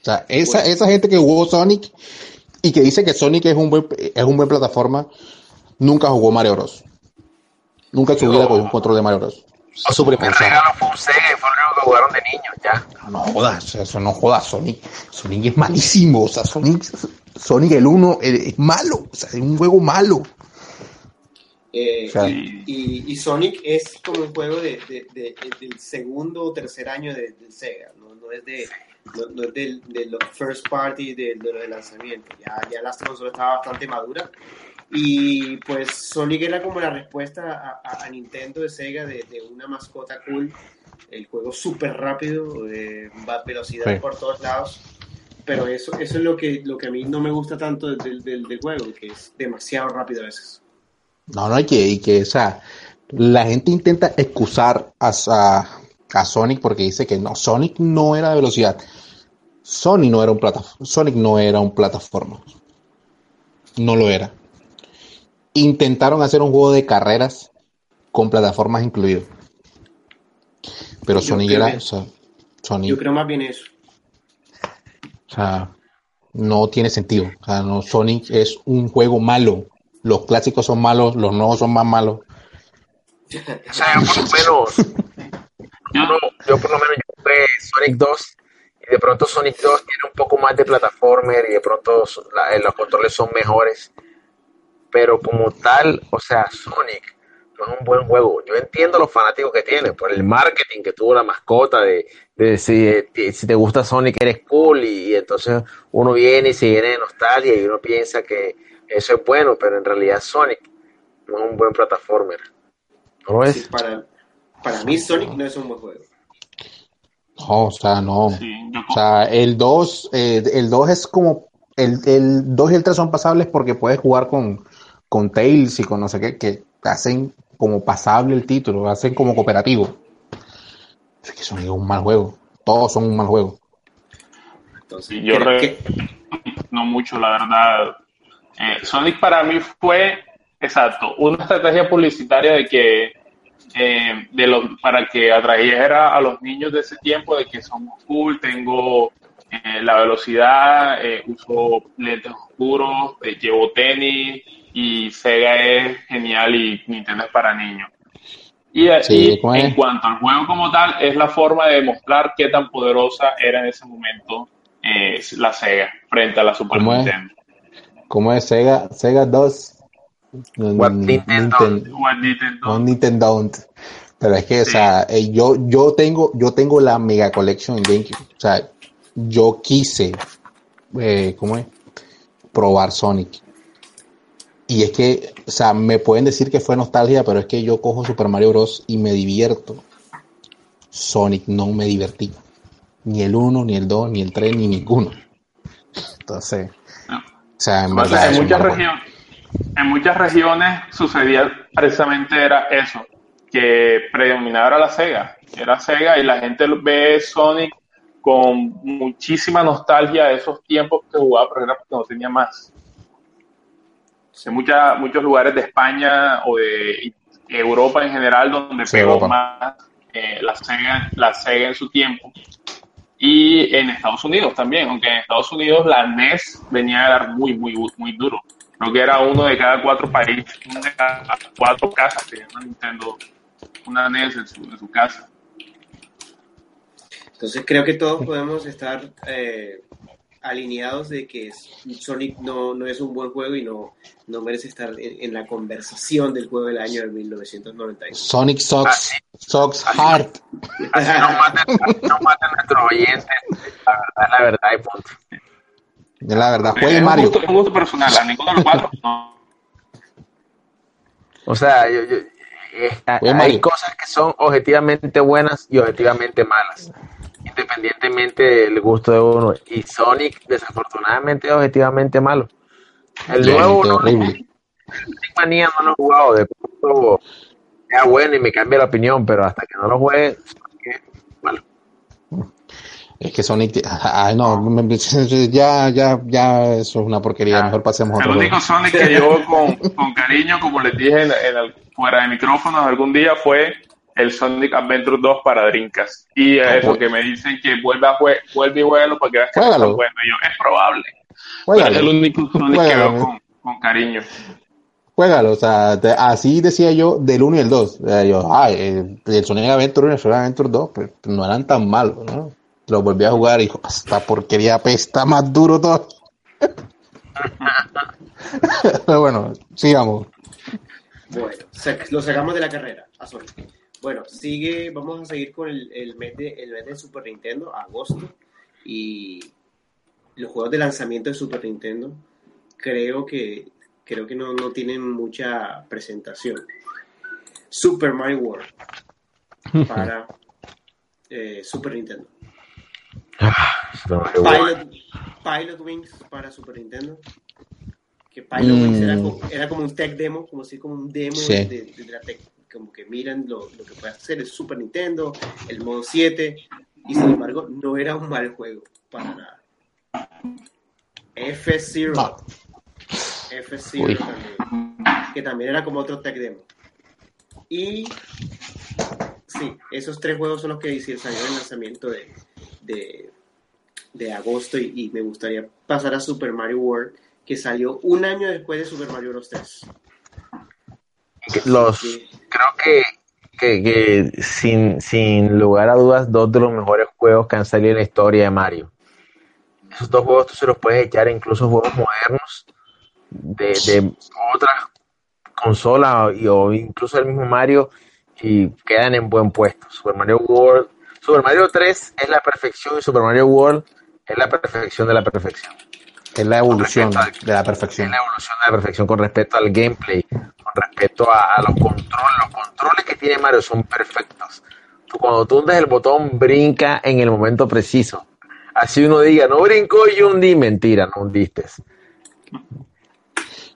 O sea, esa, Bueno. esa gente que jugó Sonic y que dice que Sonic es un buen, es un buen plataforma, nunca jugó Mario Bros. Nunca en su vida con un control de Mario Bros. O su primer regalo fue un Sega, fue lo único que jugaron de niños, ya. No jodas, o sea, eso no jodas, Sonic. Sonic es malísimo, o sea, Sonic, Sonic el 1 es malo, o sea, es un juego malo. Eh, O sea, y, y- y Sonic es como un juego de, de- de- del segundo o tercer año de, del Sega, no, no es de no, no es del, de los first party de, de los de lanzamiento. Ya, ya la consola estaba bastante madura. Y pues Sonic era como la respuesta a, a- a Nintendo de Sega de, de una mascota cool, el juego súper rápido, va- velocidad Sí. por todos lados. Pero eso, eso es lo que, lo que a mí no me gusta tanto del, del, del juego, que es demasiado rápido a veces. No, no hay que, y que, o sea, la gente intenta excusar a, a, a Sonic porque dice que no, Sonic no era de velocidad. Sonic no era un plataforma, Sonic no era un plataforma. No lo era. Intentaron hacer un juego de carreras con plataformas incluidas. Pero Yo Sonic creo era, que- o sea, Sonic, Yo creo más bien eso. o sea, no tiene sentido. O sea, no, Sonic es un juego malo. Los clásicos son malos, los nuevos son más malos. O sea, yo por lo menos, Yo, por lo menos yo jugué Sonic 2 y de pronto Sonic 2 tiene un poco más de plataformer y de pronto la- los controles son mejores. Pero como tal, o sea, Sonic no es un buen juego. Yo entiendo los fanáticos que tiene, por el marketing que tuvo la mascota, de, de si, eh, si te gusta Sonic eres cool y, y entonces uno viene y se llena de nostalgia y uno piensa que eso es bueno, pero en realidad Sonic no es un buen plataformer. ¿No lo es? Sí, para, para mí Sonic no es un buen juego. No, o sea, no. sí, O sea, el 2, eh, el 2 es como, el, el 2 y el 3 son pasables porque puedes jugar con, con Tails y con no sé qué, que hacen como pasable el título, hacen como cooperativo. Es que son un mal juego. Todos son un mal juego. Entonces, Sí, yo creo re- que- no mucho, la verdad. Eh, Sonic para mí fue, exacto, una estrategia publicitaria de que, eh, de los, para que atrajera a los niños de ese tiempo, de que somos cool, tengo eh, la velocidad, eh, uso lentes oscuros, eh, llevo tenis y Sega es genial y Nintendo es para niños. Y, Sí, y en cuanto al juego como tal, es la forma de demostrar qué tan poderosa era en ese momento eh, la Sega frente a la Super ¿Cómo es? Nintendo. ¿Cómo es Sega? Sega 2. What Nintendo? Nintendo. Nintendo. Pero es que, o sea, eh, yo, yo tengo, yo tengo la Mega Collection en GameCube. O sea, yo quise, eh, ¿cómo es? Probar Sonic. Y es que, o sea, me pueden decir que fue nostalgia, pero es que yo cojo Super Mario Bros. y me divierto. Sonic no me divertí. Ni el 1, ni el 2, ni el 3, ni ninguno. Entonces, No. o sea, en O sea, muchas regiones, en muchas regiones sucedía precisamente era eso, que predominaba era la Sega. Era Sega y la gente ve Sonic con muchísima nostalgia de esos tiempos que jugaba, pero era porque no tenía más. En mucha- muchos lugares de España o de Europa en general donde Sí, pegó Europa. más eh, la, Sega, la Sega en su tiempo. Y en Estados Unidos también, aunque en Estados Unidos la NES venía a dar muy, muy, muy duro. Creo que era uno de cada cuatro países, uno de cada cuatro casas tenía una Nintendo, una NES en su, en su casa. Entonces creo que todos podemos estar eh, alineados de que Sonic no, no es un buen juego y no, no merece estar en, en la conversación del juego del año de 1992. Sonic Sox, Así. Sox Hard. Así no maten, no maten a nuestros oyentes. La verdad, la verdad, y punto. Es la verdad. Juegue un Mario. gusto, es un gusto personal, a ninguno de los cuatro. No. O sea, yo- yo- eh, hay Mario. cosas que son objetivamente buenas y objetivamente malas, independientemente del gusto de uno. Y Sonic, desafortunadamente, es objetivamente malo. El Sí, nuevo no, horrible. Sonic Manía no lo he jugado, de pronto sea bueno y me cambia la opinión, pero hasta que no lo juegue, es malo. Es que Sonic. Ay, no, me- me- [laughs] ya, ya, ya, eso es una porquería. Mejor pasemos a El otro único juego. Sonic que yo con, con cariño, como les dije en, en el- fuera de micrófonos algún día, fue el Sonic Adventure 2 para Dreamcast. Y Ah, eso pues. que me dicen que vuelva a jue- vuelve y jueguelo para que veas que no es Juégalo. tan bueno. Y yo, es probable. Pero es el único Sonic que veo eh. con, con cariño. Juégalo, o sea, te- así decía yo del 1 y el 2. O sea, yo, ay, el, el Sonic Adventure 1 y el Sonic Adventure 2 pues, no eran tan malos, ¿no? Lo volví a jugar y dijo, esta porquería pesta más duro todo. [laughs] Pero bueno, sigamos. Bueno, lo sacamos de la carrera a Sonic. Bueno, sigue, vamos a seguir con el, el mes de, el mes de Super Nintendo, agosto, y los juegos de lanzamiento de Super Nintendo creo que creo que no, no tienen mucha presentación. Super Mario World [laughs] para eh, Super Nintendo. Pilot, Pilot Wings para Super Nintendo. Que Pilot Wings era Mm. como, era como un tech demo, como si como un demo Sí. de, de- de la tech, como que miran lo, lo que puede hacer el Super Nintendo, el modo 7, y sin embargo no era un mal juego, para nada. F-Zero. No. F-Zero también, que también era como otro tech demo. Y sí, esos tres juegos son los que hicieron salieron el lanzamiento de, de, de agosto y, y me gustaría pasar a Super Mario World, que salió un año después de Super Mario Bros. 3. Los. Creo que, que, que sin, sin lugar a dudas, dos de los mejores juegos que han salido en la historia de Mario. Esos dos juegos tú se los puedes echar incluso juegos modernos de, de otras consolas y, o incluso el mismo Mario y quedan en buen puesto. Super Mario World, Super Mario 3 es la perfección y Super Mario World es la perfección de la perfección. Es la evolución de la Es perfección. la evolución de la perfección con respecto al gameplay, respecto a, a los controles. Los controles que tiene Mario son perfectos. Tú, cuando tú hundes el botón, brinca en el momento preciso. Así uno diga, no brincó y hundí. Mentira, no hundiste.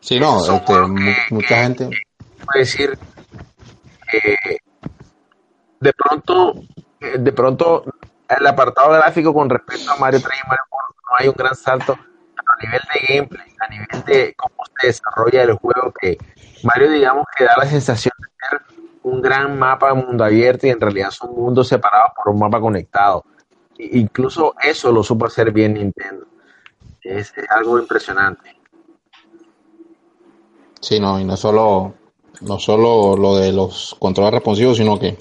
Sí, no, este, que- mucha que- gente. Puede decir, eh, de pronto, eh, de pronto, el apartado gráfico con respecto a Mario 3 y Mario World no hay un gran salto, pero a nivel de gameplay, a nivel de cómo se desarrolla el juego, que Mario, digamos, que da la sensación de ser un gran mapa de mundo abierto y en realidad son mundos separados por un mapa conectado. Incluso eso lo supo hacer bien Nintendo. Es, algo impresionante. Sí, no, y no solo, no solo lo de los controles responsivos, sino que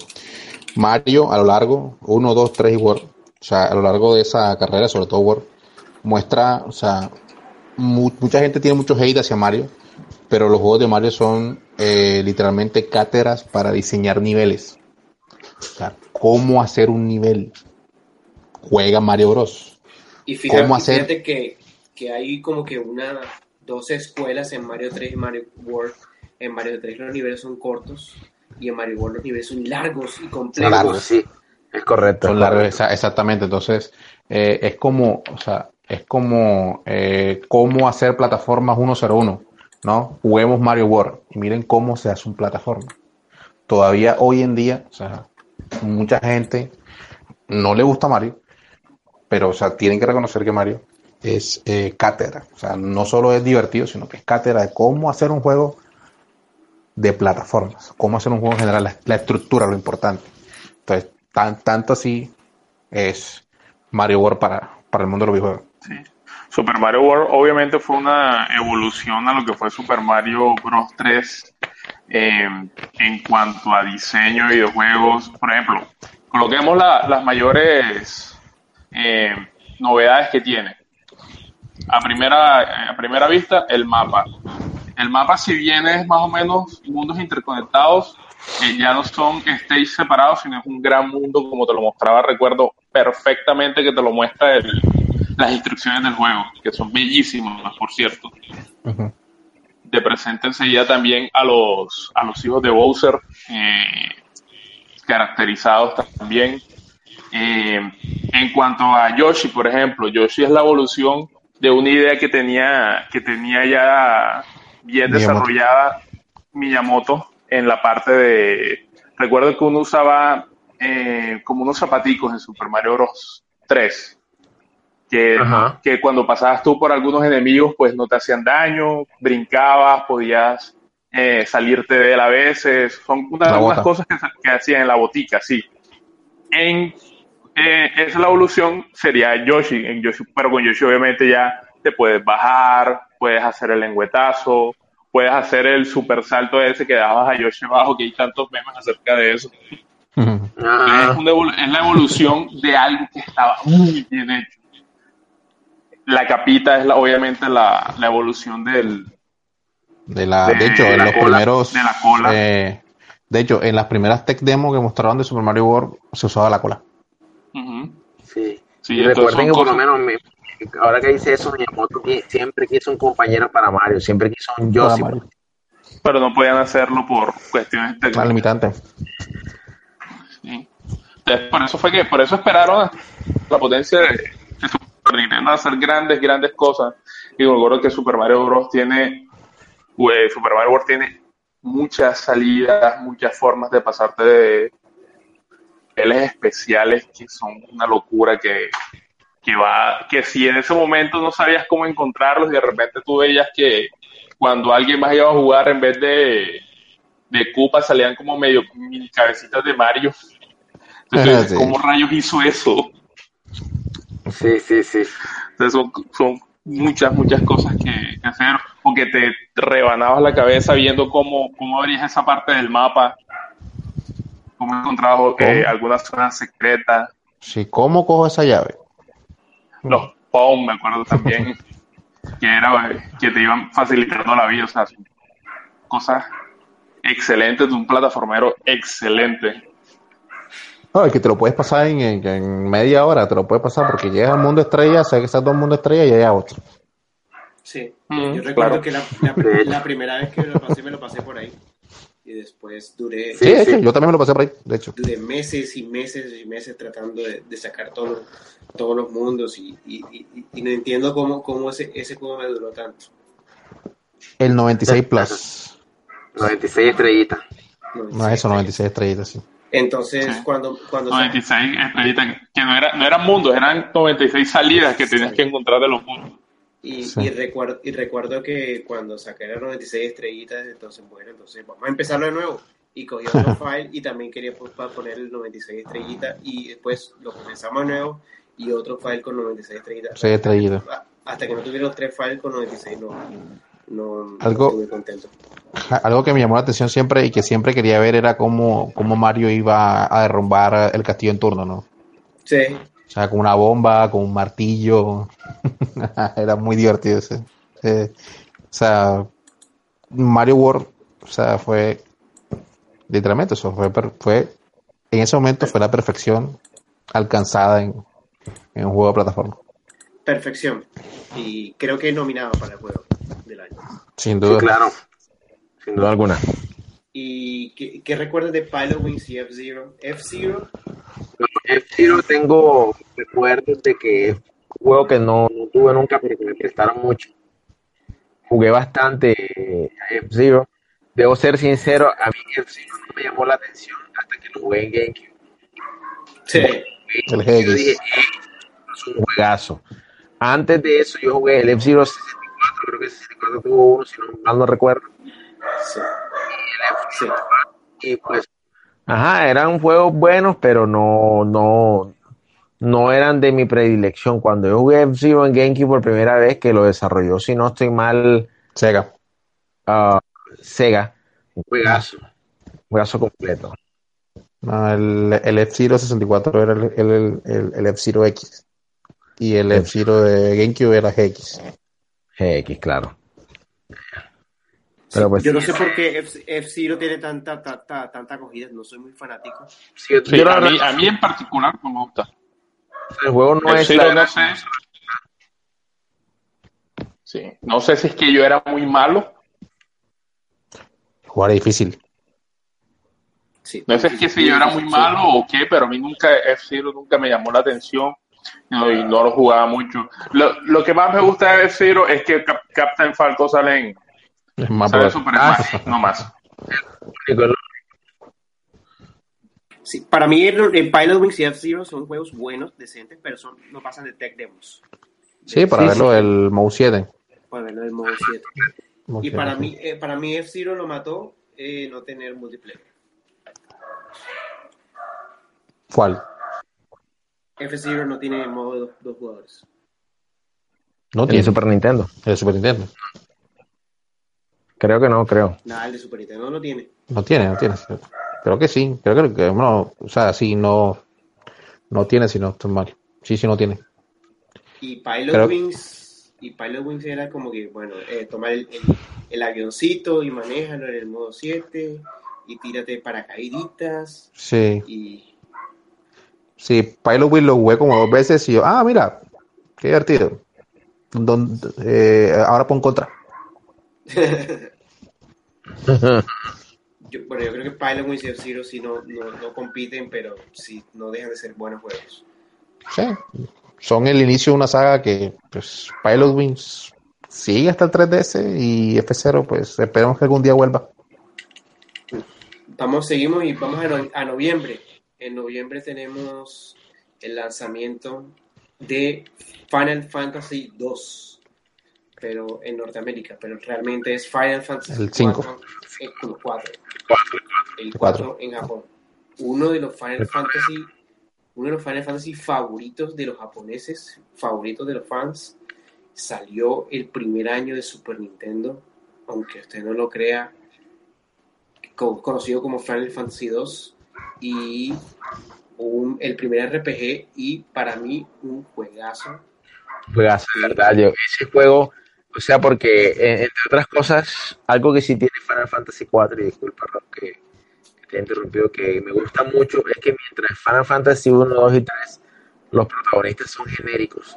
Mario a lo largo, 1, 2, 3 y World, o sea, a lo largo de esa carrera, sobre todo World, muestra, o sea, mu- mucha gente tiene mucho hate hacia Mario, pero los juegos de Mario son eh, literalmente cátedras para diseñar niveles. O sea, cómo hacer un nivel. Juega Mario Bros. Y fíjate, ¿Cómo hacer? fíjate que, que hay como que una dos escuelas en Mario 3 y Mario World. En Mario 3 los niveles son cortos y en Mario World los niveles son largos y complejos. Largos, sí. Es correcto. Son largos, exactamente. Entonces, eh, es como, o sea, es como eh, cómo hacer plataformas 101, ¿no? Juguemos Mario World y miren cómo se hace un plataforma. Todavía hoy en día, o sea, mucha gente no le gusta Mario, pero, o sea, tienen que reconocer que Mario es eh, cátedra. O sea, no solo es divertido, sino que es cátedra de cómo hacer un juego de plataformas, cómo hacer un juego en general, la, estructura, lo importante. Entonces, tan, tanto así es Mario World para, para el mundo de los videojuegos. Sí. Super Mario World obviamente fue una evolución a lo que fue Super Mario Bros. 3 eh, en cuanto a diseño de videojuegos. Por ejemplo, coloquemos la- las mayores eh, novedades que tiene. A primera, a primera vista, el mapa. El mapa, si bien es más o menos mundos interconectados, eh, ya no son stages separados, sino es un gran mundo, como te lo mostraba, recuerdo perfectamente que te lo muestra el, las instrucciones del juego, que son bellísimas, por cierto. Ujú. Te presenta enseguida también a los, a los hijos de Bowser, eh, caracterizados también. Eh, en cuanto a Yoshi, por ejemplo, Yoshi es la evolución de una idea que tenía, que tenía ya bien Miyamoto. desarrollada Miyamoto en la parte de... Recuerdo que uno usaba eh, como unos zapaticos en Super Mario Bros. 3 que, Ajá. que cuando pasabas tú por algunos enemigos, pues no te hacían daño, brincabas, podías eh, salirte de él a veces. Son una- algunas cosas que, hacían en la botica, sí. En, eh, esa es la evolución, sería Yoshi, en Yoshi, pero con Yoshi obviamente ya te puedes bajar, puedes hacer el lengüetazo, puedes hacer el super salto ese que dabas a Yoshi abajo, que hay tantos memes acerca de eso. Es, Ajá. una evolu- es la evolución de algo que estaba muy bien hecho. La capita es la, obviamente la, la evolución del, De, la, De de hecho, en la los cola, primeros. de la cola. eh, de hecho, en las primeras tech demo que mostraron de Super Mario World se usaba la cola. Sí. Sí, y recuerden que por lo menos, me- ahora que dice eso, Miyamoto siempre quiso un compañero para Mario, siempre quiso un Para Yoshi. Mario. pero no podían hacerlo por cuestiones Más técnicas. limitante. Sí. Entonces, por eso fue que, por eso esperaron la potencia de, de a hacer grandes, grandes cosas. Y me acuerdo que Super Mario Bros. tiene, pues, Super Mario World tiene muchas salidas, muchas formas de pasarte de niveles especiales que son una locura que, que va, que si en ese momento no sabías cómo encontrarlos y de repente tú veías que cuando alguien más iba a jugar en vez de, de Koopa salían como medio mini cabecitas de Mario. Entonces. ¿cómo rayos hizo eso? Sí, sí, sí. Entonces, son, son muchas, muchas cosas que, que hacer. O que te rebanabas la cabeza viendo cómo, cómo abrías esa parte del mapa, cómo encontrabas eh, algunas zonas secretas. Sí, ¿cómo cojo esa llave? Los POM, me acuerdo también, que era que te iban facilitando la vida. O sea, cosas excelentes de un plataformero excelente. No, es que te lo puedes pasar en, en- en media hora, te lo puedes pasar porque llegas al mundo estrella, sabes que está todo el mundo estrella y hay a otro. Sí, Mm, yo recuerdo claro. que la, la- [laughs] la primera vez que me lo pasé, me lo pasé por ahí. Y después duré, Sí, Sí, yo también me lo pasé por ahí, de hecho. duré meses y meses y meses tratando de, de sacar todos los, todos los mundos y, y- y- y no entiendo cómo, cómo ese, ese juego me duró tanto. El 96 Plus. [laughs] 96 estrellitas. No, eso, 96 estrellitas, sí. Entonces, Sí. cuando, cuando sa- 96 estrellitas, que no, era, no eran mundos, eran 96 salidas que tenías que encontrar de los mundos. y, Sí. y recuerdo, y recuerdo que cuando saqué las 96 estrellitas, entonces, bueno, entonces vamos a empezarlo de nuevo. Y cogí otro file y también quería poner el 96 estrellitas y después lo comenzamos de nuevo y otro file con 96 estrellitas. 6 estrellitas. Ah, Hasta que no tuviera los tres files con 96 no, no, Algo- contento. Algo que me llamó la atención siempre y que siempre quería ver era cómo, cómo Mario iba a derrumbar el castillo en turno, ¿no? Sí, O sea, con una bomba, con un martillo. [laughs] Era muy divertido ese. Eh, o sea, Mario World, o sea, fue literalmente eso, fue, fue en ese momento fue la perfección alcanzada en, en un juego de plataforma. Perfección. Y creo que nominado para el juego. del año. Sin duda. Sí, claro. Sin duda alguna. ¿Y qué, qué recuerdas de Pilot Wings y F-Zero? F-Zero, F-Zero tengo recuerdos de que es un juego que no, no tuve nunca, pero que me prestaron mucho. Jugué bastante a F-Zero. Debo ser sincero, a mí F-Zero no me llamó la atención hasta que lo jugué en GameCube. sí. El Yo dije, GX. "Eh, es un juegazo. Antes de eso yo jugué el F-Zero 64, creo que el 64 tuvo uno, si no mal no recuerdo. Sí. Sí. y pues, ajá, eran juegos buenos, pero no, no, no eran de mi predilección. Cuando yo jugué F-Zero en GameCube por primera vez, que lo desarrolló, si no estoy mal, Sega. ah, Sega, un juegazo, un juegazo completo. No, el, el F-Zero 64 era el, el, el, el F-Zero X. Y el F-Zero de GameCube era GX. GX, claro. Pero pues, Yo no sé por qué F- F-Zero tiene tanta, tanta, tanta acogida, no soy muy fanático. sí, yo a, mí, a mí en particular no me gusta. el juego no es la- no sé. Sí, no sé si es que yo era muy malo. Jugar difícil. Sí. No sé si es que si yo era muy malo o qué, pero a mí nunca F-Zero nunca me llamó la atención no, y no lo jugaba mucho. Lo, lo que más me gusta de F-Zero es que Cap- Captain Falco sale en, Es más sale Super Ah, Smash, no más. Sí, para mí el, el Pilot Wings y F-Zero son juegos buenos, decentes, pero son, no pasan de tech demos. Sí, para Sí, verlo sí. el Mouse 7. Para verlo del modo 7. Mouse Y 7, para mí, eh, para mí F-Zero lo mató eh, no tener multiplayer. ¿Cuál? F-Zero no tiene modo de dos, dos jugadores. No el tiene. Super Nintendo. El Super Nintendo. Creo que no, creo. Nada, el de Super Nintendo no lo tiene. No tiene, no tiene. Creo que sí. Creo que, que bueno, o sea, sí, no, no tiene, si no estoy mal. Sí, sí, no tiene. Y Pilot Creo- Wings, y Pilot Wings era como que, bueno, eh, toma el, el, el avioncito y manéjalo en el modo 7 y tírate paracaíditas Sí, y sí. Pilot Wheel lo jugué como dos veces y yo, ah, mira, qué divertido. Don- eh, ahora pon contra. [laughs] yo, bueno, yo creo que Pilot Wings y F-Zero sí no, no, no compiten, pero sí no dejan de ser buenos juegos. Sí. Son el inicio de una saga que, pues, Pilot Wings sigue hasta el 3DS y F0, pues, esperemos que algún día vuelva. Vamos, seguimos y vamos a, no- a noviembre. En noviembre tenemos el lanzamiento de Final Fantasy 2, pero en Norteamérica, pero realmente es Final Fantasy El cinco. 4, eh, como 4. El El 4 cuatro. en Japón. Uno de los Final Fantasy, uno de los Final Fantasy favoritos de los japoneses, favoritos de los fans, salió el primer año de Super Nintendo, aunque usted no lo crea, co- conocido como Final Fantasy 2 y un- el primer RPG y para mí un juegazo. Juegazo, de verdad. Yo, ese juego, o sea, porque eh, entre otras cosas, algo que sí tiene Final Fantasy 4, y disculpa Rob, que, que te he interrumpido, que me gusta mucho, es que mientras Final Fantasy 1, 2 y 3, los protagonistas son genéricos.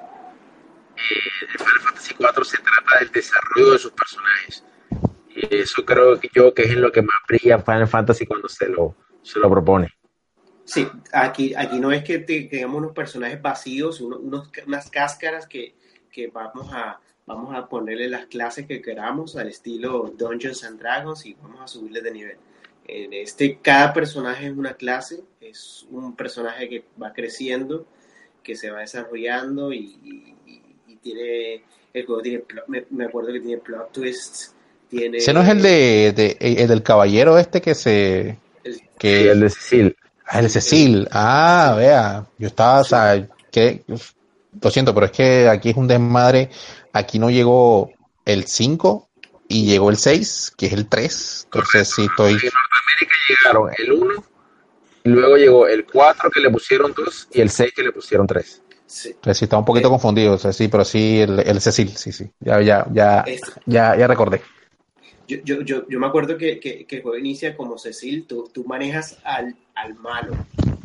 Eh, Final Fantasy 4 se trata del desarrollo de sus personajes. Y eso creo que yo que es en lo que más brilla Final Fantasy cuando se lo, se lo propone. Sí, aquí, aquí no es que te- tengamos unos personajes vacíos, uno- unos, unas cáscaras que, que vamos, a, vamos a ponerle las clases que queramos al estilo Dungeons and Dragons y vamos a subirles de nivel. En este, cada personaje es una clase, es un personaje que va creciendo, que se va desarrollando y, y- tiene, el juego tiene, me, me acuerdo que tiene plot twists, tiene... Ese no es el de, de- el del caballero este que se, que, el de Cecil. Ah, el Cecil. Ah, vea. Yo estaba, o sea, que, lo siento, pero es que aquí es un desmadre. Aquí no llegó el 5 y llegó el 6, que es el 3. Entonces sí estoy. En Norteamérica llegaron el 1, y luego llegó el 4 que le pusieron 2 y el 6 que le pusieron 3. sí. Entonces sí estaba un poquito confundido. O sea, sí, pero sí, el, el Cecil, sí, sí. Ya, ya, ya, Es- ya, ya recordé. Yo, yo, yo, yo me acuerdo que, que, que el juego inicia como Cecil, tú, tú manejas al, al malo,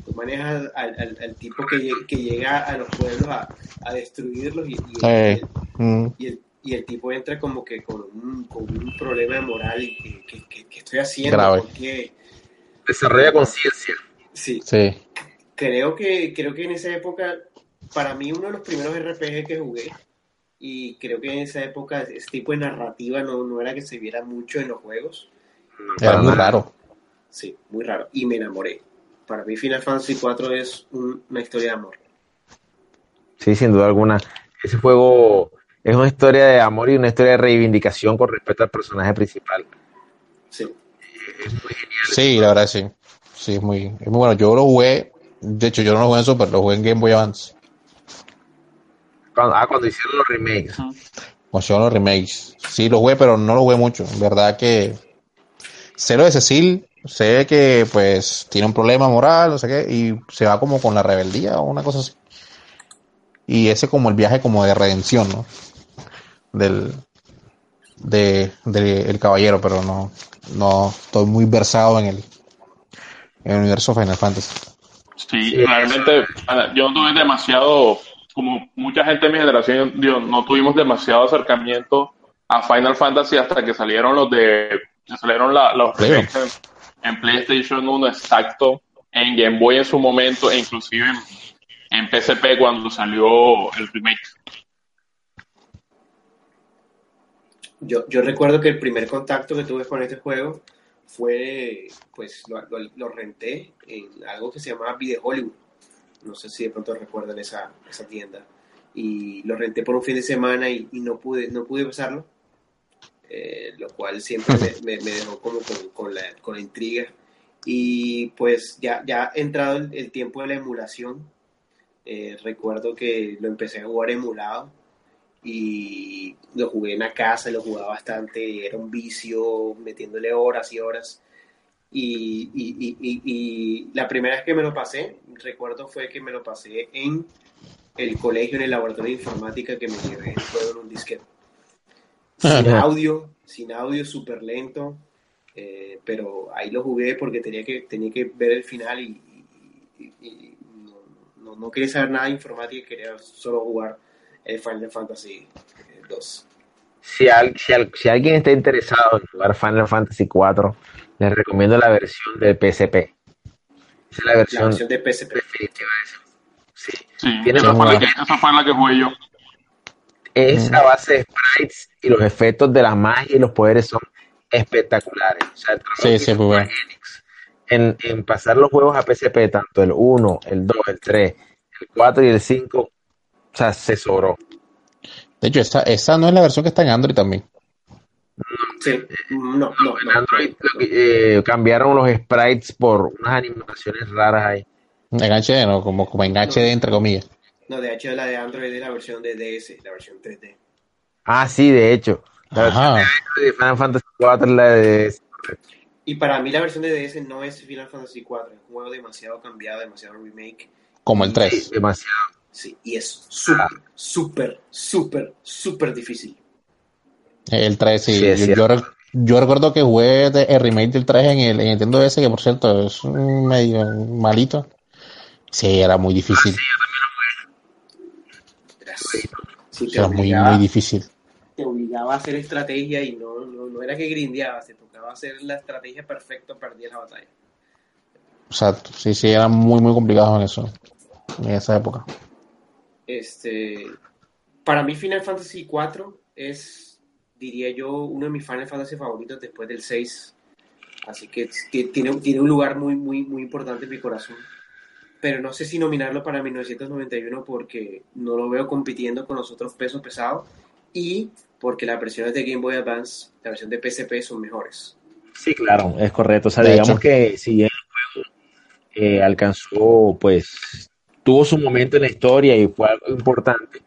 tú manejas al, al, al tipo que, que llega a los pueblos a, a destruirlos y, y, Eh, el, mm, y, el, y el tipo entra como que con un, con un problema de moral y que, que, que estoy haciendo Grave. porque Desarrolla conciencia. sí, Sí. creo que creo que en esa época para mí uno de los primeros RPG que jugué y creo que en esa época ese tipo de narrativa no, no era que se viera mucho en los juegos Era Para muy nada. raro. sí muy raro y me enamoré para mí Final Fantasy 4 es un- una historia de amor Sí, sin duda alguna. Ese juego es una historia de amor y una historia de reivindicación con respecto al personaje principal. sí Sí, la verdad sí. Sí, es muy, es muy bueno. Yo lo jugué, de hecho yo no lo jugué en Super, lo jugué en Game Boy Advance. Cuando, ah, cuando hicieron los remakes. Cuando hicieron los remakes. Sí, lo jugué, pero no lo jugué mucho. Verdad que sé lo de Cecil, sé que pues tiene un problema moral, no sé qué, y se va como con la rebeldía o una cosa así. Y ese como el viaje como de redención, ¿no? Del, de, de el caballero, pero no, no estoy muy versado en el, en el universo Final Fantasy. Sí, realmente ah, yo no tuve demasiado, como mucha gente de mi generación, yo no tuvimos demasiado acercamiento a Final Fantasy hasta que salieron los de, que salieron la- los Play. remakes en, en PlayStation 1 exacto, en Game Boy en su momento, e inclusive en, en PSP cuando salió el remake. Yo, yo recuerdo que el primer contacto que tuve con este juego fue, pues lo, lo- lo renté en algo que se llamaba Video Hollywood. No sé si de pronto recuerdan esa, esa tienda. Y lo renté por un fin de semana y, no pude no pude usarlo. Eh, lo cual siempre me, dejó como con, la, con la intriga. Y pues ya, ya entrado el, el tiempo de la emulación, eh, recuerdo que lo empecé a jugar emulado y lo jugué en la casa, lo jugaba bastante, era un vicio, metiéndole horas y horas. Y, y- y- y- la primera vez que me lo pasé, recuerdo fue que me lo pasé en el colegio, en el laboratorio de informática, que me llevé el juego en un disquete. Sin audio, sin audio, súper lento, eh, pero ahí lo jugué porque tenía que, tenía que ver el final y, y- y- y no, no- no quería saber nada de informática, quería solo jugar el Final Fantasy eh, 2. Si, al- si al- si alguien está interesado en jugar Final Fantasy 4, les recomiendo la versión de PSP. Esa es la La versión versión de PSP. definitiva. Sí. Sí, Tiene esa más fue, la que, esa fue la que jugué yo. Es a base de sprites y los efectos de la magia y los poderes son espectaculares. O sea, el trabajo Sí, sí, Enix En, en pasar los juegos a PSP, tanto el 1, el 2, el 3, el 4 y el 5, o sea, se sobró. De hecho, esa, esa no es la versión que está en Android también. Sí, no, no, no. En Android que- eh, cambiaron los sprites por unas animaciones raras ahí. En HD, ¿no? Como, como en HD, entre comillas. No, de hecho la de Android es la versión de DS, la versión 3D. Ah, sí, de hecho. La versión Ajá. de Final Fantasy 4 es la de... Y para mí la versión de DS no es Final Fantasy 4, es un juego demasiado cambiado, demasiado remake. Como el 3. demasiado. Sí, y es súper, súper, súper, súper difícil. El 3, sí. Sí, yo, yo, rec- yo recuerdo que jugué de- el remake del 3 en el en Nintendo DS, que por cierto es un medio malito. Sí, era muy difícil. Sí, te, Era muy, muy difícil. te obligaba a hacer estrategia y no, no, no era que grindeabas, te tocaba hacer la estrategia perfecta, perdías la batalla. Exacto. Sí, sí, era muy, muy complicado en eso. En esa época. Este, para mí Final Fantasy 4 es, diría yo, uno de mis Final Fantasy favoritos después del 6. Así que tiene, tiene un lugar muy, muy, muy importante en mi corazón. Pero no sé si nominarlo para 1991 porque no lo veo compitiendo con los otros pesos pesados y porque las versiones de Game Boy Advance, la versión de PSP son mejores. Sí, claro, es correcto. O sea, De digamos hecho. que si el juego eh, alcanzó, pues, tuvo su momento en la historia y fue algo importante,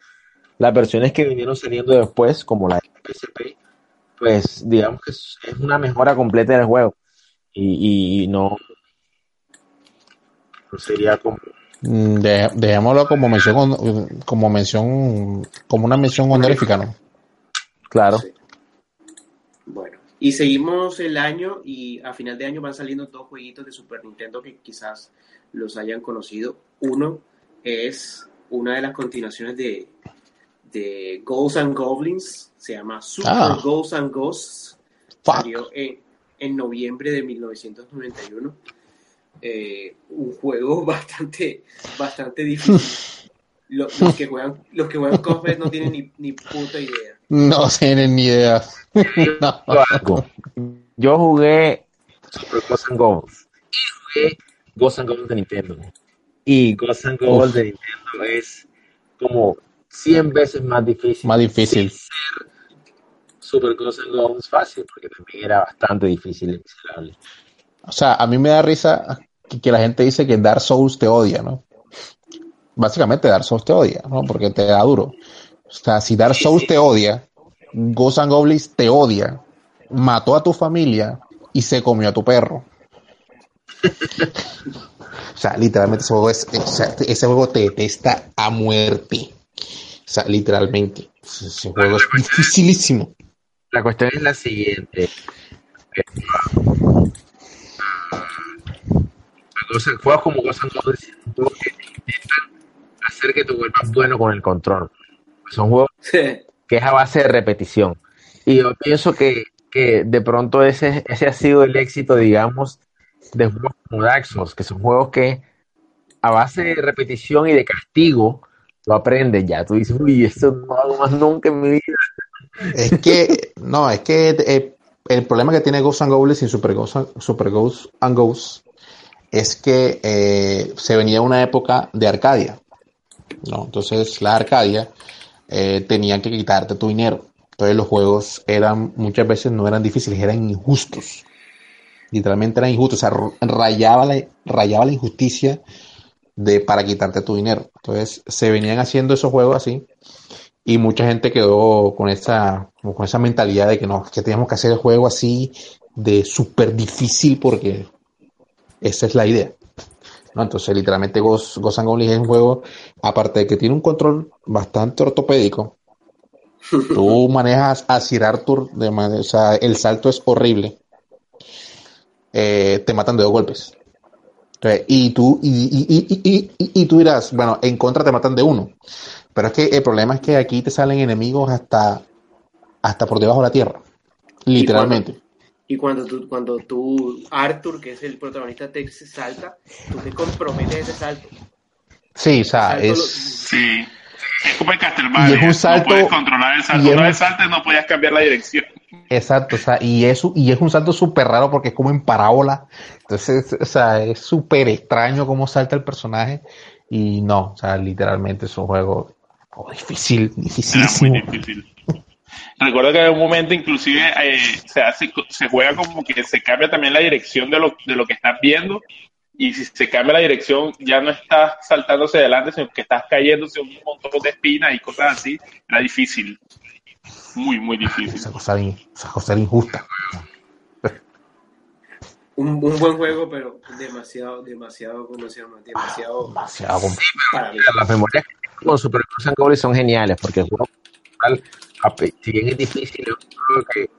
las versiones que vinieron saliendo después, como la de PSP, pues, digamos que es una mejora completa del juego. Y, y- no, no sería como... Mm, de- dejémoslo como mención, como mención, como una mención honorífica, ¿no? Claro. Sí. Bueno, y seguimos el año y a final de año van saliendo dos jueguitos de Super Nintendo que quizás los hayan conocido. Uno es una de las continuaciones de, de Ghosts and Goblins, se llama Super Ah. Ghosts and Ghosts, Fuck. salió en, en noviembre de 1991. Eh, un juego [laughs] bastante, bastante difícil. [laughs] Lo- Los, que juegan, los que juegan no tienen ni, ni puta idea. No tienen ni idea. No. [laughs] Yo jugué Super Ghosts and Goals y jugué Ghosts and Goals de Nintendo. Y Ghosts and Goals Uf. de Nintendo es como 100 veces más difícil. Más difícil. Super Ghosts and Goals fácil porque también era bastante difícil y miserable. O sea, a mí me da risa que, que la gente dice que Dark Souls te odia, ¿no? Básicamente Dark Souls te odia, ¿no? Porque te da duro. O sea, si Dark Souls te odia, Ghosts and Goblins te odia, mató a tu familia y se comió a tu perro. [laughs] O sea, literalmente ese juego, es, o sea, ese juego te detesta a muerte. O sea, literalmente. Ese juego es dificilísimo. La cuestión es la siguiente. Cosa- Juegos como son juegos que intentan hacer que te vuelvas bueno con el control. Son juegos que es a base de repetición. Y yo pienso que, que de pronto ese, ese ha sido el éxito, digamos, de juegos como Dark Souls, que son juegos que a base de repetición y de castigo, tú aprendes ya. Tú dices, uy, esto no hago más nunca en mi vida. Es que, no, es que eh, el problema que tiene Ghosts and Goblins y Super Ghosts Super Ghosts and Ghosts es que eh, se venía una época de Arcadia, ¿no? Entonces la Arcadia eh, tenían que quitarte tu dinero. Entonces los juegos eran, muchas veces no eran difíciles, eran injustos. Literalmente eran injustos, o sea, rayaba la, rayaba la injusticia de, para quitarte tu dinero. Entonces se venían haciendo esos juegos así y mucha gente quedó con esa, con esa mentalidad de que no, que teníamos que hacer el juego así de súper difícil porque esa es la idea. ¿no? Entonces, literalmente, Ghost, and Goblins es un juego, aparte de que tiene un control bastante ortopédico, [laughs] tú manejas a Sir Arthur, de manera- o sea, el salto es horrible. Eh, te matan de dos golpes. Entonces, y tú, y, y- y- y- y- y- y tú dirás, bueno, en contra te matan de uno. Pero es que el problema es que aquí te salen enemigos hasta, hasta por debajo de la tierra. Literalmente. Y cuando tú, cuando tú, Arthur, que es el protagonista, te salta, tú te comprometes ese salto. Sí, o sea, Salto lo- es. Sí. Es como en Castlevania. Y es un salto- no puedes controlar el salto. y es No un- el salto no podías cambiar la dirección. Exacto, o sea, y es, y es un salto súper raro porque es como en parábola. Entonces, o sea, es súper extraño cómo salta el personaje. Y no, o sea, literalmente es un juego oh, difícil, muy difícil. Recuerdo que en un momento inclusive eh, se hace, se juega como que se cambia también la dirección de lo, de lo que estás viendo y si se cambia la dirección ya no estás saltándose adelante, sino que estás cayéndose un montón de espinas y cosas así. Era difícil. Muy, muy difícil. Esa cosa, esa cosa era injusta. Un, un buen juego, pero demasiado, demasiado, ¿cómo se llama? Demasiado Demasiado complicado. para mí. Las memorias con Super Ghosts and Goblins son geniales porque el juego, si bien es difícil, es un juego que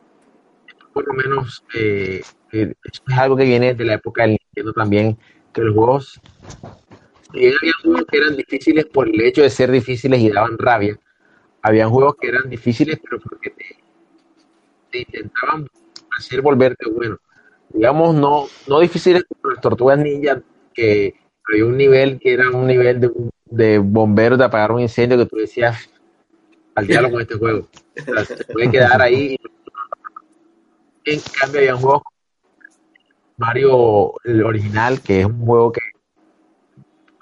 por lo menos eh, eh, es algo que viene de la época del Nintendo también, que los juegos, si bien había juegos que eran difíciles por el hecho de ser difíciles y daban rabia, habían juegos que eran difíciles pero porque te, te intentaban hacer volverte bueno. Digamos, no, no difíciles como las tortugas ninja, que había un nivel que era un nivel de, de bomberos de apagar un incendio que tú decías al diálogo con este juego. O sea, se puede quedar ahí. En cambio, había juegos como Mario el original, que es un juego que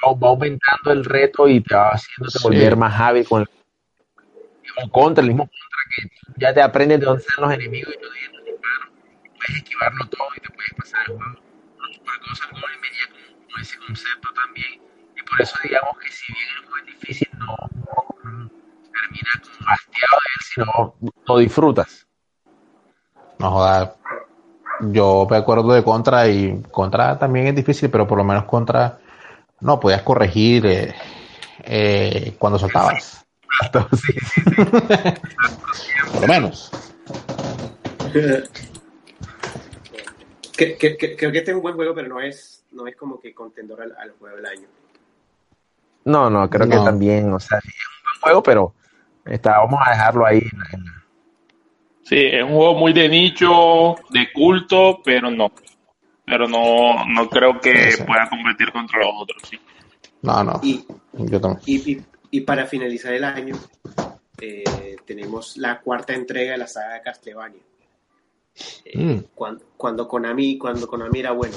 va va aumentando el reto y te va haciéndote Sí. volver más hábil con el contra, el mismo contra que ya te aprendes de dónde están los enemigos y no tienes los disparos, puedes esquivarlo todo y te puedes pasar el juego. Ghosts and Goblins venía con, ese concepto también. Y por eso digamos que si bien el juego es difícil, no, no termina como hastiado de él, sino lo disfrutas. No joda. Yo me acuerdo de Contra y Contra también es difícil, pero por lo menos Contra no podías corregir eh, eh, cuando soltabas. Sí, sí, Por lo menos. Que- que- que- creo que este es un buen juego, pero no es, no es como que contendor al, al juego del año. No, no, creo No. que también, o sea, es un buen juego, pero Está, vamos a dejarlo ahí. en- en- Sí, es un juego muy de nicho, de culto, pero no. Pero no, no creo que Sí, sí. pueda competir contra los otros. Sí. No, no. Y, Yo también. y, y- y para finalizar el año, eh, tenemos la cuarta entrega de la saga de Castlevania. Eh, Mm. cuando, cuando Konami cuando Konami era bueno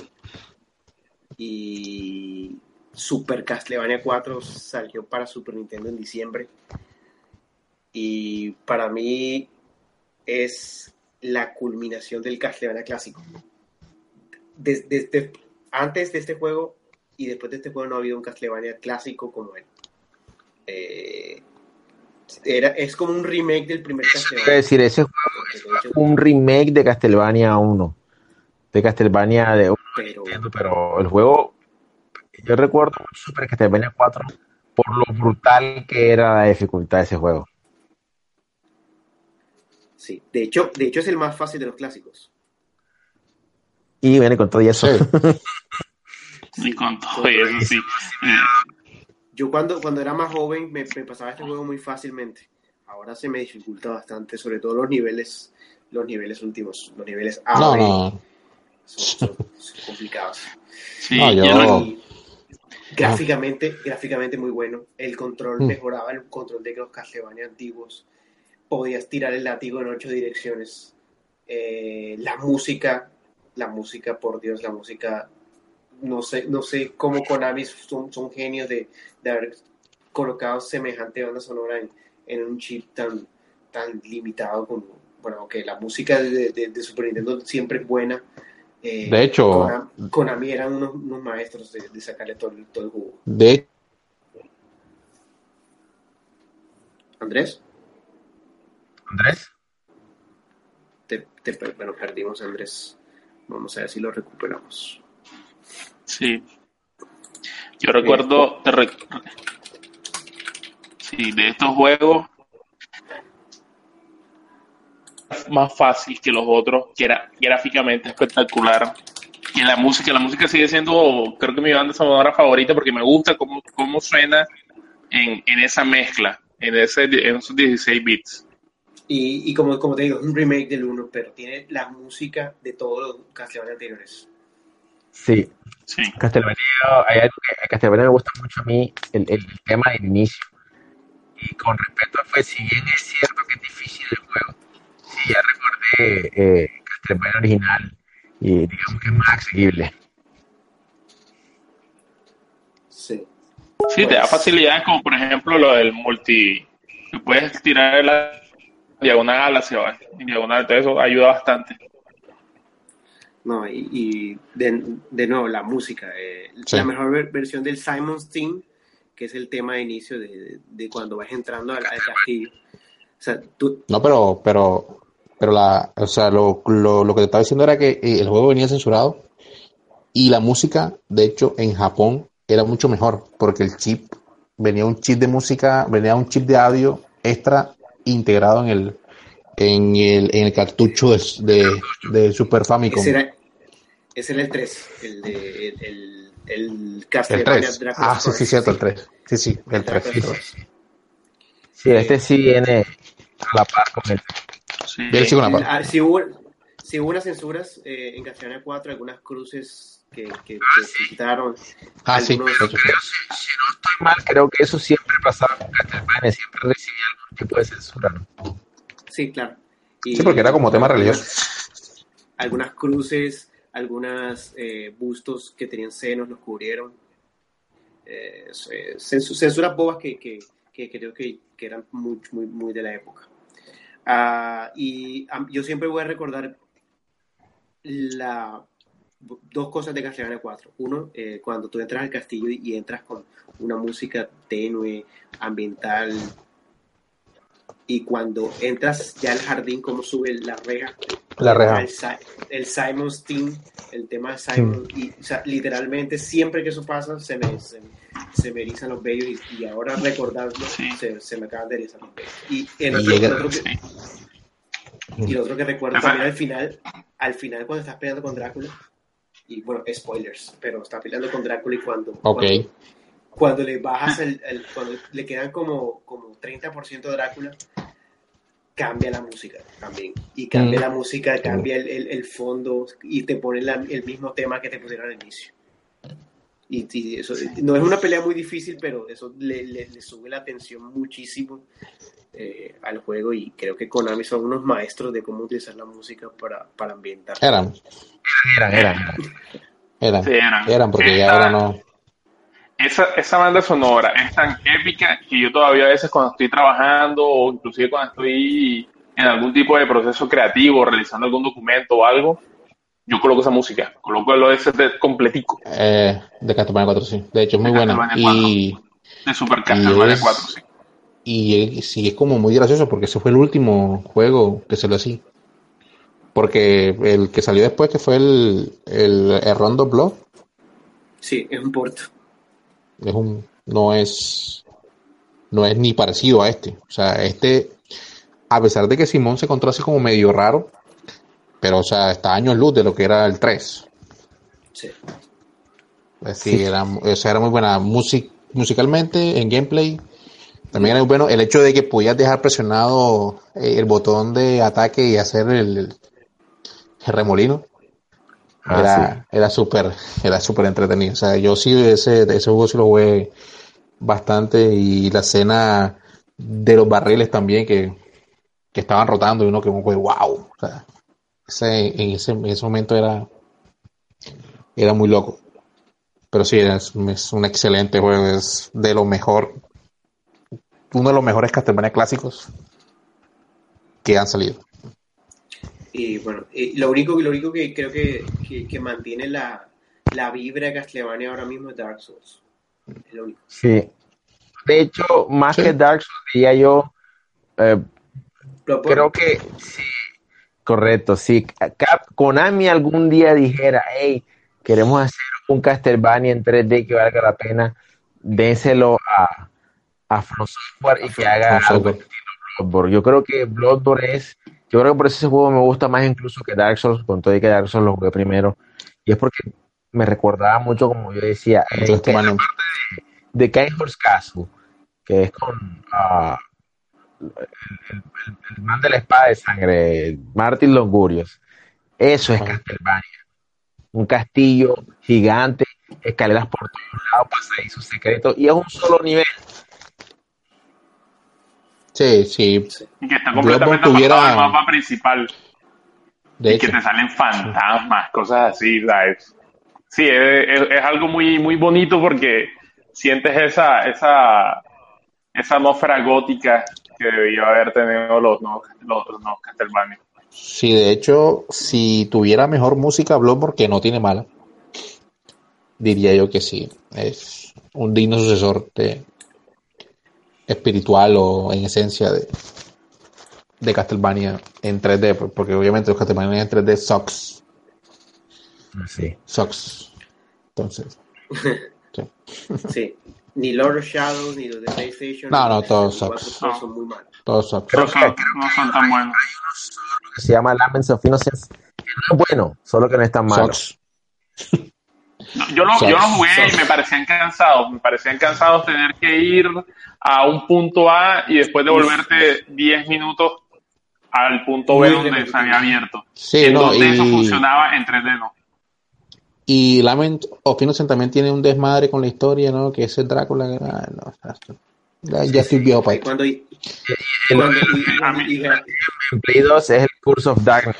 y Super Castlevania 4 salió para Super Nintendo en diciembre y para mí es la culminación del Castlevania clásico Des- desde antes de este juego y después de este juego no ha habido un Castlevania clásico como él Eh, era, es como un remake del primer Quiero Castlevania decir, ese es un remake de Castlevania 1. De Castlevania de pero pero el juego, yo recuerdo mucho Super Castlevania 4 por lo brutal que era la dificultad de ese juego. Sí, de hecho, de hecho es el más fácil de los clásicos. Y viene con todo y eso. Sí. [laughs] Y con todo eso, sí. Yo cuando, cuando era más joven me, me pasaba este juego muy fácilmente. Ahora se me dificulta bastante, sobre todo los niveles, los niveles últimos, los niveles A No, B no. Son, son- son complicados. sí, No, yo- Y gráficamente, gráficamente muy bueno. El control Mm. mejoraba el control de los Castlevania antiguos. Podías tirar el látigo en ocho direcciones. Eh, la música, la música, por Dios, la música. No sé, no sé cómo Konami son, son genios de, de haber colocado semejante banda sonora en, en un chip tan, tan limitado como. Bueno, aunque la música de, de- de Super Nintendo siempre es buena. eh, De hecho- Konami, Konami eran unos, unos maestros de, de sacarle todo, el- todo el jugo. De Andrés, Andrés. te, te- bueno, perdimos a Andrés. Vamos a ver si lo recuperamos. Sí. Yo recuerdo sí, de estos juegos más fácil que los otros, que era gráficamente espectacular. Y la música, la música sigue siendo, creo que mi banda sonora favorita porque me gusta cómo, cómo suena en, en esa mezcla, en, ese, en esos 16 bits. Y, y como, como te digo, es un remake del 1, pero tiene la música de todos los Castlevania anteriores. Sí, Sí. Castlevania, hay algo que a Castlevania me gusta mucho a mí, el, el tema del inicio. Y con respecto a, pues, si bien es cierto que es difícil el juego, sí ya recordé eh, Castlevania original y digamos que es más accesible. Sí. Sí, te da facilidades como por ejemplo lo del multi, que puedes tirar la diagonal hacia diagonal, todo eso ayuda bastante. No, y, y de, de nuevo, la música. eh, Sí. La mejor ver- versión del Simon's Theme, que es el tema de inicio de, de cuando vas entrando al, al castillo. O sea, tú, No, pero, pero, pero la, o sea, lo, lo, lo que te estaba diciendo era que eh, el juego venía censurado y la música, de hecho, en Japón era mucho mejor porque el chip, venía un chip de música, venía un chip de audio extra integrado en el, en el, en el cartucho de, de, de Super Famicom. ese era, era el 3, el de el, el, el El Castlevania 3. Dracula's Ah, sí, sí, cierto, el 3. Sí, sí, el 3. Dracula's Curse. Sí, este sí viene a la par con el. Sí. Yo le sigo una parte. Ah, sí hubo, sí hubo unas censuras eh, en Castlevania 4, algunas cruces que, que, que se quitaron. Ah, sí. algunos- sí. Si no estoy mal, creo que eso siempre pasaba con Castlevania, siempre recibía algún tipo de censura, ¿no? Sí, claro. Y- Sí, porque era como tema religioso. Algunas cruces, algunas eh, bustos que tenían senos los cubrieron. Eh, censu- censuras bobas que, que, que creo que, eran muy, muy, muy de la época. Ah, y yo siempre voy a recordar la, dos cosas de Castlevania 4. Uno, eh, cuando tú entras al castillo y, entras con una música tenue, ambiental, y cuando entras ya al jardín, cómo sube la reja. La reja. El, el Simon's Team, el tema de Simon, y o sea, literalmente siempre que eso pasa se me, se, se me erizan los vellos y, y ahora recordarlo Sí. se, se me acaban de erizar los vellos. Y el Y otro, el otro que, Sí. y lo otro que recuerdo Ajá. también al final, al final cuando estás peleando con Drácula, y bueno, spoilers, pero está peleando con Drácula y cuando, cuando, cuando le bajas el, el- cuando le quedan como, como 30% de Drácula, cambia la música también. Y cambia Mm. la música, cambia el, el- el fondo y te pone la- el mismo tema que te pusieron al inicio. Y, y eso no es una pelea muy difícil, pero eso le, le- le sube la tensión muchísimo eh, al juego y creo que Konami son unos maestros de cómo utilizar la música para, para ambientar. Eran, Eran, eran. eran, Sí, eran. eran, porque ya ahora no. Esa, esa banda sonora es tan épica que yo todavía a veces cuando estoy trabajando o inclusive cuando estoy en algún tipo de proceso creativo, realizando algún documento o algo, yo coloco esa música, coloco el OST completico Eh, de Castlevania 4, sí. De hecho, es muy De buena. Castlevania Y, de Super Castlevania es- 4. Sí. y sí, es como muy gracioso porque ese fue el último juego que se lo así. Porque el que salió después, que fue el, el, el Rondo Blood, Sí, es un porto. Es un, no es, no es ni parecido a este. O sea, este, a pesar de que Simón se encontró así como medio raro, pero o sea, está años luz de lo que era el 3. Sí. Pues sí, era, o sea, era muy buena music, musicalmente, en gameplay. También era muy bueno el hecho de que podías dejar presionado eh, el botón de ataque y hacer el, el remolino. Ah, era era súper era súper entretenido. O sea, yo sí ese, ese juego sí lo jugué bastante y la escena de los barriles también que, que estaban rotando y uno que fue wow. O sea, ese, en, ese, en ese momento era, era muy loco. Pero sí, es, es un excelente juego, es de lo mejor, uno de los mejores Castlevania clásicos que han salido. Y bueno, y lo único, lo único que creo que, que, que mantiene la, la vibra de Castlevania ahora mismo es Dark Souls. Es lo único. Sí. De hecho, más Sí. que Dark Souls, diría yo, eh, creo que sí, correcto, sí. Cap- Konami algún día dijera, hey, queremos hacer un Castlevania en 3D que valga la pena, dénselo a, a From Software y que haga algo. Yo creo que Bloodborne es, yo creo que por eso ese juego me gusta más incluso que Dark Souls, con todo y que Dark Souls lo jugué primero, y es porque me recordaba mucho, como yo decía, eh, Entonces, que- bueno, de King's Castle, que es con ah, el, el- el man de la espada de sangre, Martin Longurios. Eso es. Castlevania. Un castillo gigante, escaleras por todos lados, pasadizos secretos, y es un solo nivel. Sí, sí, Y que está completamente tuviera- apartado del mapa principal. de y que hecho. te salen fantasmas, cosas así, ¿sabes? Sí, es, es- es algo muy, muy bonito porque sientes esa, esa, esa atmósfera gótica que debió haber tenido los nuevos, los, los nuevos Castlevania. Sí, de hecho, si tuviera mejor música Bloodborne, que no tiene mala, diría yo que sí. Es un digno sucesor de espiritual o en esencia de, de Castlevania en 3D, por- porque obviamente los Castlevania en 3D sucks, Sí. sucks. Entonces, [laughs] sí. Sí. Ni Lord of Shadows, ni los de PlayStation. No, no, todos 64, sucks. todos son muy malos. Todos sucks. No son, no son tan buenos. Que se llama Laments of Innocence. que No es bueno, solo que no es tan malo. Sucks. [laughs] Yo lo, yo lo jugué y me parecían cansados. Me parecían cansados tener que ir a un punto A y después devolverte 10 minutos al punto B donde se había abierto. Sí, en no, donde eso funcionaba en 3D, ¿no? y Lament of Innocent también tiene un desmadre con la historia, ¿no? Que ese Drácula, que- ah, no, ya, ya estoy viejo para Y cuando, cuando- y- cuando- y- En [laughs] Play 2 es el Curse of Darkness.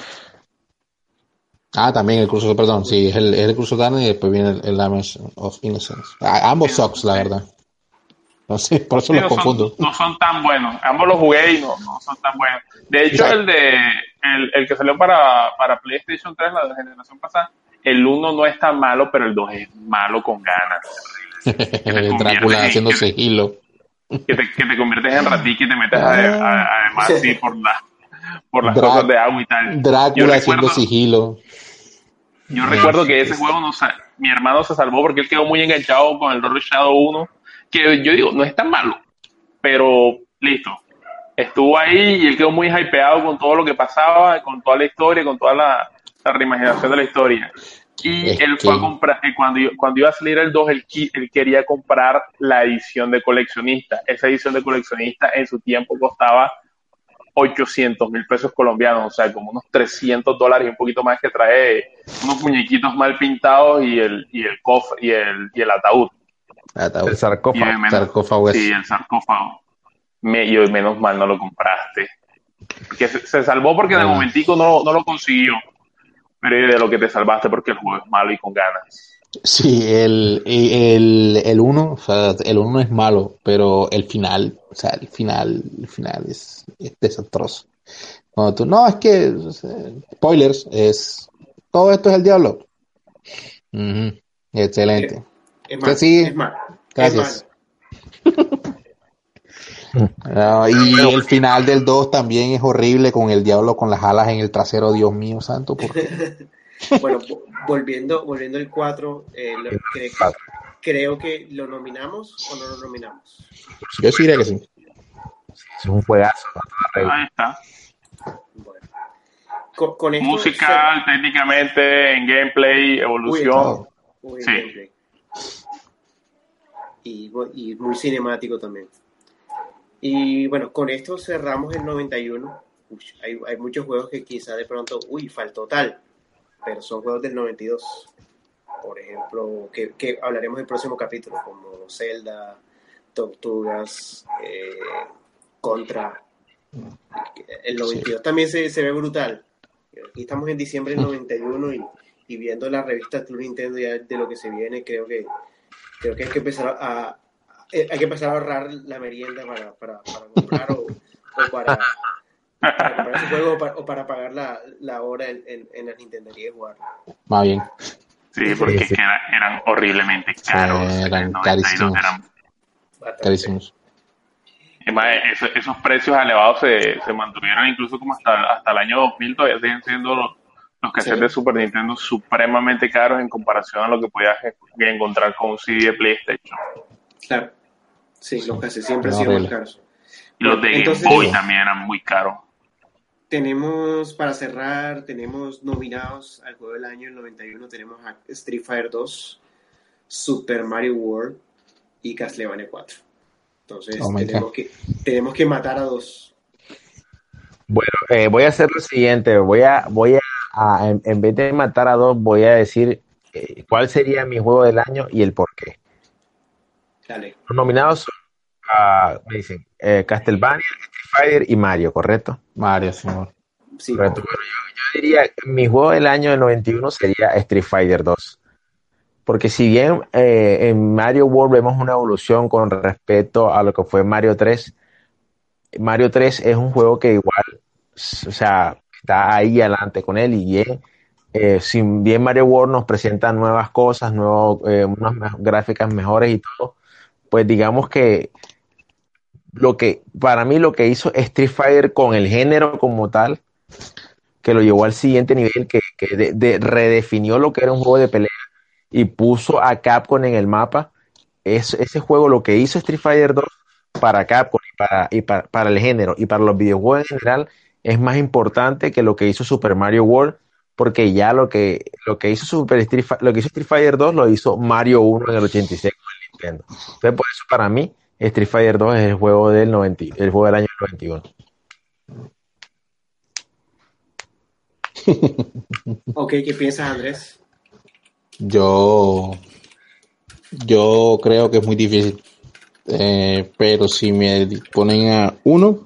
Ah, también el curso, perdón, sí, es el, el curso Darkness y después viene el, el Lament of Innocence. Ah, ambos sucks, la verdad. No sé, por eso los confundo. son, no son tan buenos. Ambos los jugué y no, no son tan buenos. De hecho, el de el, el que salió para, para PlayStation 3, la de generación pasada, el 1 no es tan malo, pero el 2 es malo con ganas. [laughs] Drácula haciendo sigilo. Que te, que te conviertes en ratiki y te metes a- a- además por, la, por las Drá- cosas de agua y tal. Drácula haciendo sigilo. Yo recuerdo que ese juego, no, sa- mi hermano se salvó porque él quedó muy enganchado con el Roller Shadow 1, que yo digo, no es tan malo, pero listo. Estuvo ahí y él quedó muy hypeado con todo lo que pasaba, con toda la historia, con toda la, la reimaginación de la historia. Y Es él que- fue a comprar, eh, cuando, cuando iba a salir el 2, él, él quería comprar la edición de coleccionista. Esa edición de coleccionista en su tiempo costaba 800 mil pesos colombianos, o sea, como unos 300 dólares y un poquito más que trae unos muñequitos mal pintados y el, y el cofre y el, y el ataúd. Ataúd. El sarcófago. de menos- Sarcófago es- Sí, el sarcófago. Me, y menos mal no lo compraste. Porque se, se salvó porque de Ah. momentico no, no lo consiguió. Pero de lo que te salvaste porque el juego es malo y con ganas. Sí, el, el, el uno, o sea, el uno es malo, pero el final, o sea, el final, el final es, es desastroso. Cuando tú, no, es que, spoilers, es, todo esto es el diablo. Excelente. Es sí. Es. Gracias. Es. [laughs] Ah, y el final del 2 también es horrible con el diablo con las alas en el trasero, Dios mío santo, ¿por qué? [laughs] Bueno, vo- volviendo, volviendo al 4, eh, creo que lo nominamos o no lo nominamos. Yo sí diría que sí. Es un juegazo. Ahí está. Bueno. Con, con esto Musical, técnicamente, en gameplay, evolución. Uy, Sí. gameplay. Y muy cinemático también. Y bueno, con esto cerramos el 91. Uy, hay, hay muchos juegos que quizá de pronto, uy, faltó tal, pero son juegos del 92. Por ejemplo, que, que hablaremos en el próximo capítulo, como Zelda, Tortugas, eh, Contra. El 92 también se, se ve brutal. Aquí estamos en diciembre del 91 y, y viendo la revista Club Nintendo ya de lo que se viene, creo que creo que hay que empezar a, a- hay que empezar a ahorrar la merienda para, para, para comprar o, o para, para comprar juego o para, o para pagar la, la hora en, en, en la Nintendería de jugar. Más bien. Sí, porque Sí, sí. es que era- eran horriblemente caros. Sí, eran En el 92 carísimos. eran-. Carísimos. es más, eso- esos precios elevados se, se mantuvieron incluso como hasta, hasta el año 2000, todavía siguen siendo los, los cassettes Sí. de Super Nintendo supremamente caros en comparación a lo que podías encontrar con un CD de PlayStation. Claro. Sí, los cassettes siempre han sido más caros. Y los de Game Entonces- Boy también eran muy caros. Tenemos, para cerrar, tenemos nominados al juego del año el 91, tenemos a Street Fighter 2, Super Mario World y Castlevania 4. Entonces Oh tenemos, que, tenemos que matar a dos. Bueno, eh, voy a hacer lo siguiente. Voy a, voy a, a- en, en vez de matar a dos, voy a decir eh, cuál sería mi juego del año y el por qué. Dale. Los nominados son, ah, me dicen, eh, Castlevania, Street Fighter y Mario, ¿correcto? Mario, señor. Sí, Correcto. Bueno, yo, yo diría, mi juego del año del 91 sería Street Fighter 2. Porque si bien eh, en Mario World vemos una evolución con respecto a lo que fue Mario 3, Mario 3 es un juego que igual, o sea, está ahí adelante con él y bien, eh, si bien Mario World nos presenta nuevas cosas, nuevos, eh, unas me- gráficas mejores y todo, pues digamos que lo que, para mí lo que hizo Street Fighter con el género como tal, que lo llevó al siguiente nivel, que, que de- de- redefinió lo que era un juego de pelea y puso a Capcom en el mapa. Es, ese juego, lo que hizo Street Fighter 2 para Capcom y, para, y para, para el género y para los videojuegos en general, es más importante que lo que hizo Super Mario World, porque ya lo que, lo que hizo Super Street, lo que hizo Street Fighter 2 lo hizo Mario 1 en el 86 con el Nintendo. Entonces, por eso para mí, Street Fighter 2 es el juego del 90, el juego del año 91. [laughs] Ok, ¿qué piensas, Andrés? Yo, yo creo que es muy difícil. Eh, pero si me ponen a uno,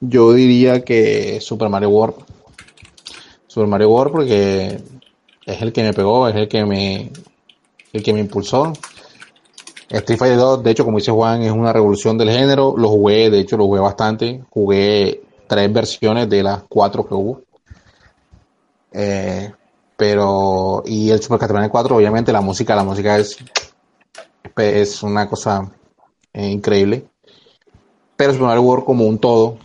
yo diría que Super Mario World. Super Mario World porque es el que me pegó, es el que me, el que me impulsó. Street Fighter 2, de hecho, como dice Juan, es una revolución del género. Lo jugué, de hecho, lo jugué bastante. Jugué tres versiones de las cuatro que hubo. Eh, pero, y el Super Castlevania 4, obviamente, la música, la música es, es una cosa eh, increíble. Pero Super Mario World como un todo,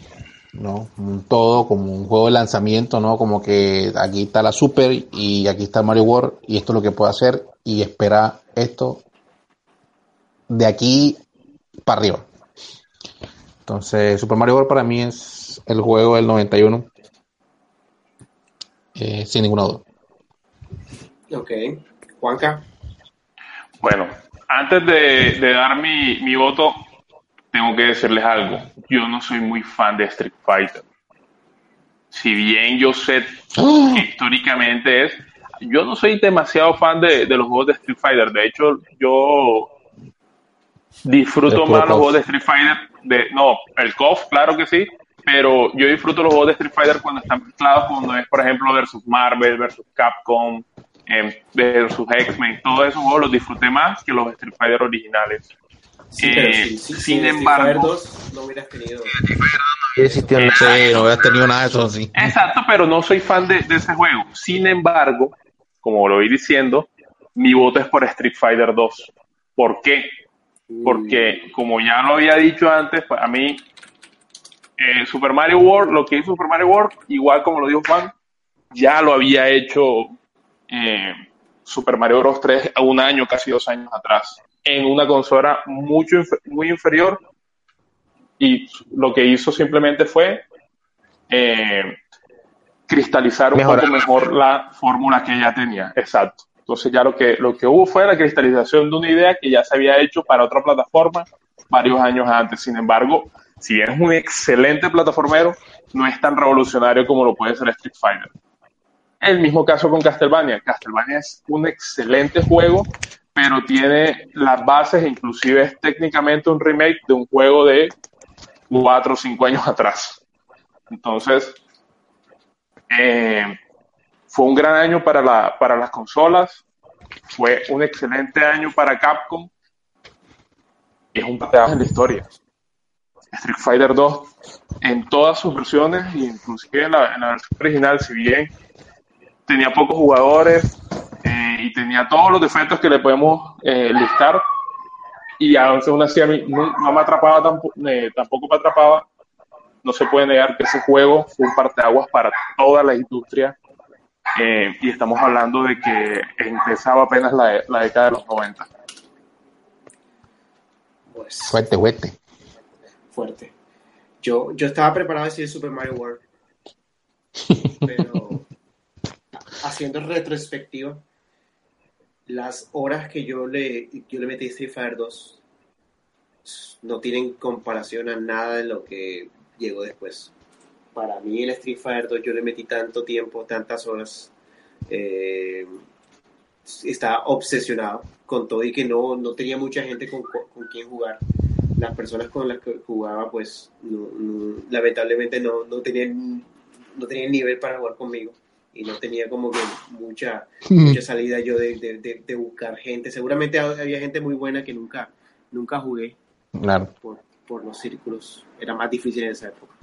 ¿no? Un todo, como un juego de lanzamiento, ¿no? Como que aquí está la Super y aquí está Mario World y esto es lo que puedo hacer y espera esto de aquí para arriba. Entonces, Super Mario World para mí es el juego del 91. eh, sin ninguna duda. Ok. Juanca. Bueno, antes de, de dar mi, mi voto, tengo que decirles algo. Yo no soy muy fan de Street Fighter. Si bien yo sé que históricamente es, yo no soy demasiado fan de, de los juegos de Street Fighter. De hecho, yo disfruto más los juegos de Street Fighter. De, no, el KOF, claro que sí. Pero yo disfruto los juegos de Street Fighter cuando están mezclados, cuando es, por ejemplo, versus Marvel, versus Capcom, em, versus X-Men. Todos esos juegos los disfruté más que los de Street Fighter originales. Sí, Eh, pero sí, sí, sin sí, Street embargo- Fighter 2 no hubieras tenido. Y existió en- Sí, no hubieras tenido nada de eso así. Exacto, pero no soy fan de, de ese juego. Sin embargo, como lo voy diciendo, mi voto es por Street Fighter 2. ¿Por qué? Porque, como ya lo había dicho antes, pues, a mí, eh, Super Mario World, lo que hizo Super Mario World, igual como lo dijo Juan, ya lo había hecho eh, Super Mario Bros. 3 a un año, casi dos años atrás, en una consola mucho, muy inferior. Y lo que hizo simplemente fue eh, cristalizar un Mejorar. poco mejor la fórmula que ya tenía. Exacto. Entonces ya lo que, lo que hubo fue la cristalización de una idea que ya se había hecho para otra plataforma varios años antes. Sin embargo, si bien es un excelente plataformero, no es tan revolucionario como lo puede ser Street Fighter. El mismo caso con Castlevania. Castlevania es un excelente juego, pero tiene las bases, inclusive es técnicamente un remake de un juego de cuatro o cinco años atrás. Entonces, eh, fue un gran año para, la, para las consolas, fue un excelente año para Capcom, es un pateado en la historia. Street Fighter 2, en todas sus versiones, inclusive en la, en la versión original, si bien tenía pocos jugadores eh, y tenía todos los defectos que le podemos eh, listar, y aún así a mí no, no me atrapaba tampoco, eh, tampoco me atrapaba. No se puede negar que ese juego fue un parteaguas para toda la industria. Eh, y estamos hablando de que empezaba apenas la, la década de los 90. Pues, Fuerte, fuerte. fuerte. Yo, yo estaba preparado a decir Super Mario World, pero haciendo retrospectiva, las horas que yo le, yo le metí a Street Fighter 2 no tienen comparación a nada de lo que llegó después. Para mí el Street Fighter 2 yo le metí tanto tiempo, tantas horas, eh, estaba obsesionado con todo y que no, no tenía mucha gente con, con quien jugar las personas con las que jugaba, pues no- no- lamentablemente no, no, tenían, no tenían nivel para jugar conmigo y no tenía como que mucha, mucha salida yo de, de- de- de buscar gente. Seguramente había gente muy buena que nunca, nunca jugué Claro. por, por los círculos, era más difícil en esa época.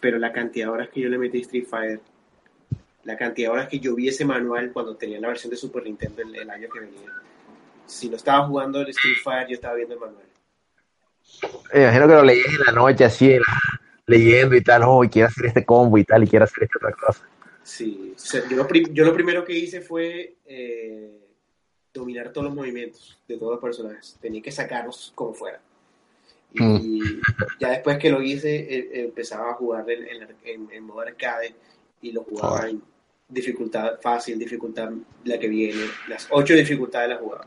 Pero la cantidad de horas que yo le metí a Street Fighter, la cantidad de horas que yo vi ese manual cuando tenía la versión de Super Nintendo el, el año que venía, si no estaba jugando el Street Fighter, yo estaba viendo el manual. Me imagino que lo leí en la noche así, en la- leyendo y tal, oh, y quiero hacer este combo y tal, y quiero hacer esta otra cosa. Sí, o sea, yo, lo yo lo primero que hice fue eh, dominar todos los movimientos de todos los personajes. Tenía que sacarlos como fuera. Y ya después que lo hice, eh, eh, empezaba a jugar en, en, en- en modo arcade y lo jugaba en dificultad fácil, dificultad la que viene. Las ocho dificultades las jugaba.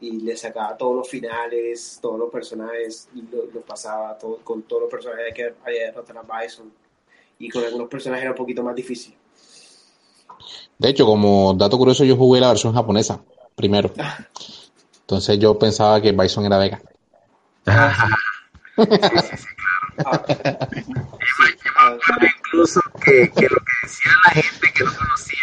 Y le sacaba todos los finales, todos los personajes, y lo- los pasaba todo, con todos los personajes. Que había derrotar a Bison. Y con algunos personajes era un poquito más difícil. De hecho, como dato curioso, yo jugué la versión japonesa primero. [laughs] Entonces yo pensaba que Bison era Vega. Ah, [laughs] ah, sí, ah, Incluso que, que lo que decía la gente que no conocía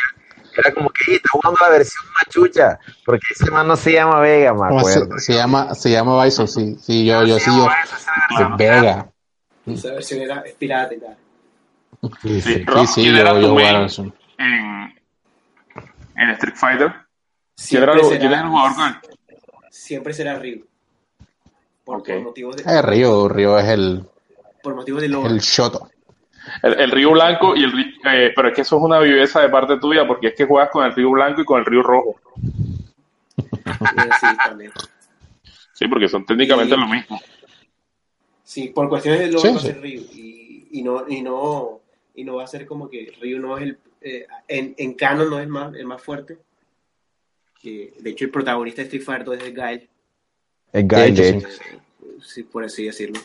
era como que "Ey, está jugando la versión machucha, porque ese man no se llama Vega, me ¿Cómo acuerdo. Se, se llama, se llama Bison, sí. Sí, yo, yo sí, yo. Vega. esa versión era es pirata y tal. Sí, Sí, sí. Rob, Sí, sí, ¿quién yo, era yo en, en Street Fighter? ¿Quién Siempre era, el- será- quién era el jugador con el- Siempre será Ryu. Por, Ok. por motivos de, Eh, Río, Río es el, por motivos de lore. el Shoto. El, el río blanco y el eh, pero es que eso es una viveza de parte tuya porque es que juegas con el río blanco y con el río rojo. [laughs] Sí, también. Sí, porque son técnicamente lo mismo. Sí, por cuestiones de lore Sí, va a sí. ser Ryu. Y, y no, y no, y no va a ser como que Ryu no es el, eh, en, en canon no es el más, el más fuerte, que de hecho el protagonista de Street Fighter 2 es el Gael, El Guy, De hecho, sí, por así decirlo.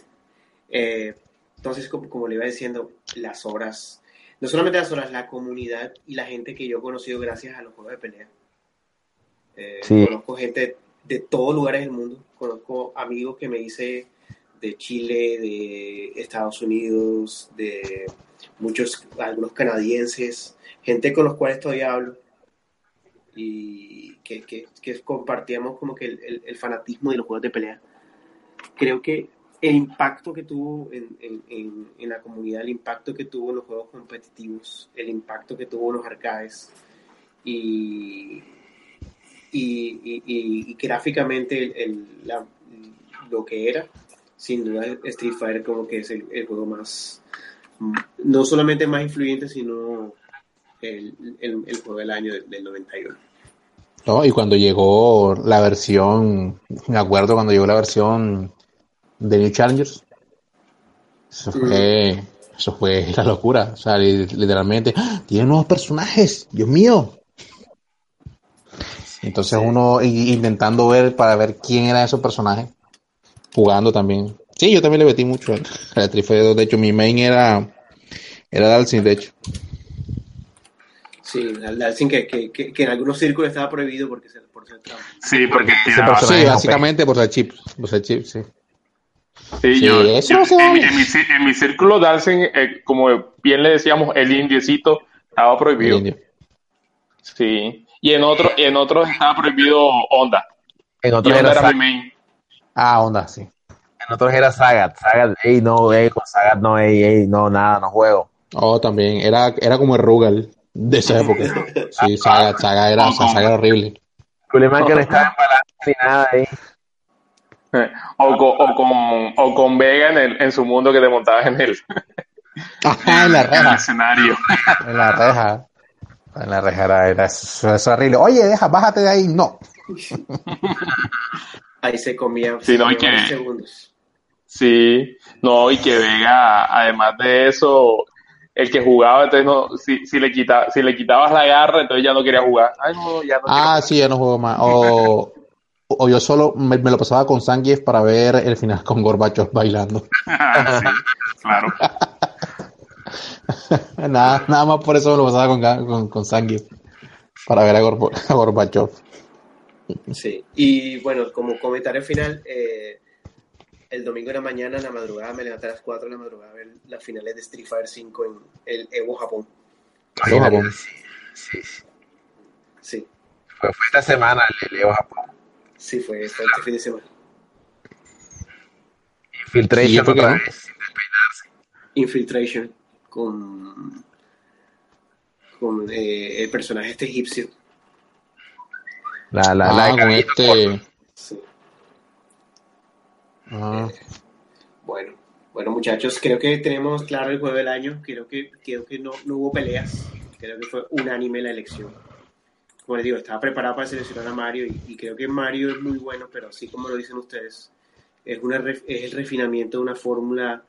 Eh, entonces, como, como le iba diciendo, las horas, no solamente las horas, la comunidad y la gente que yo he conocido gracias a los juegos de pelea. Eh, Sí. Conozco gente de todos lugares del mundo, conozco amigos que me hice de Chile, de Estados Unidos, de muchos, algunos canadienses, gente con los cuales todavía hablo y que, que- que compartíamos como que el, el- el fanatismo de los juegos de pelea. Creo que el impacto que tuvo en, en- en- en la comunidad, el impacto que tuvo en los juegos competitivos, el impacto que tuvo en los arcades y, y, y- y- gráficamente el- el- la- lo que era, sin duda Street Fighter como que es el, juego más, no solamente más influyente, sino el, el- el juego del año del 91. ¿No? Y cuando llegó la versión, me acuerdo cuando llegó la versión de New Challengers, eso fue, eso fue [laughs] la locura. O sea, li- literalmente, ¡ah! tiene nuevos personajes, Dios mío. Entonces Sí. uno intentando ver para ver quién era esos personajes, jugando también. Sí, yo también le metí mucho a la Street Fighter 2. De hecho, mi main era, era Dalsin, de hecho. Sí, al Dalsin que, que, que, que en algunos círculos estaba prohibido porque se, por ser trampa. Sí, porque tiraba. Sí, básicamente por ser chip, por ser chip, sí. Sí, Sí, yo, eso yo- en, en mi, en mi círculo Dalsin, eh, como bien le decíamos, el indiecito estaba prohibido. Indio. Sí. Y en otro, y en otros estaba prohibido Onda. En otros era, era main. Ah, onda, sí. en otros era Sagat. Sagat, ey, no, ey, con Sagat no, ey, ey, no, nada, no juego. Oh, también. Era, era como el Rugal de esa época. Sí, Saga, Saga era, Saga era horrible. Culeman que no estaba en balance ni nada ahí. Eh, O con, o con, o con Vega en, el, en su mundo que te montabas en el, Ajá, en la en el reja. escenario. En la reja. En la reja era, era eso, eso horrible. Oye, deja, bájate de ahí. No. Ahí se comía Sí, no, y que- segundos. Sí, no, y que Vega, además de eso, el que jugaba, entonces no, si, si le quita, si le quitabas la garra, entonces ya no quería jugar. Ay, no, ya no Ah, sí, ya no juego más. O, o yo solo me, me lo pasaba con Zangief para ver el final con Gorbachev bailando. [laughs] sí, claro. [laughs] nada, nada más por eso me lo pasaba con, con. Para ver a, a Gorbachev. Sí. Y bueno, como comentario final, eh, el domingo de la mañana, en la madrugada, me levanté a las 4 de la madrugada a ver las finales de Street Fighter 5 en el Evo Japón. Evo Japón. Sí, sí. Sí, Fue, fue esta semana el Leo Japón. sí, fue, fue este fin de semana. Infiltration vez. Infiltration con, con eh, el personaje este egipcio. La, la, Ah, la de con este. Sí. Ah, Bueno, bueno muchachos, creo que tenemos claro el juego del año. Creo que, creo que no, no hubo peleas. Creo que fue unánime la elección. Como les digo, estaba preparado para seleccionar a Mario y, creo que Mario es muy bueno, pero así como lo dicen ustedes, es, una, es el refinamiento de una fórmula,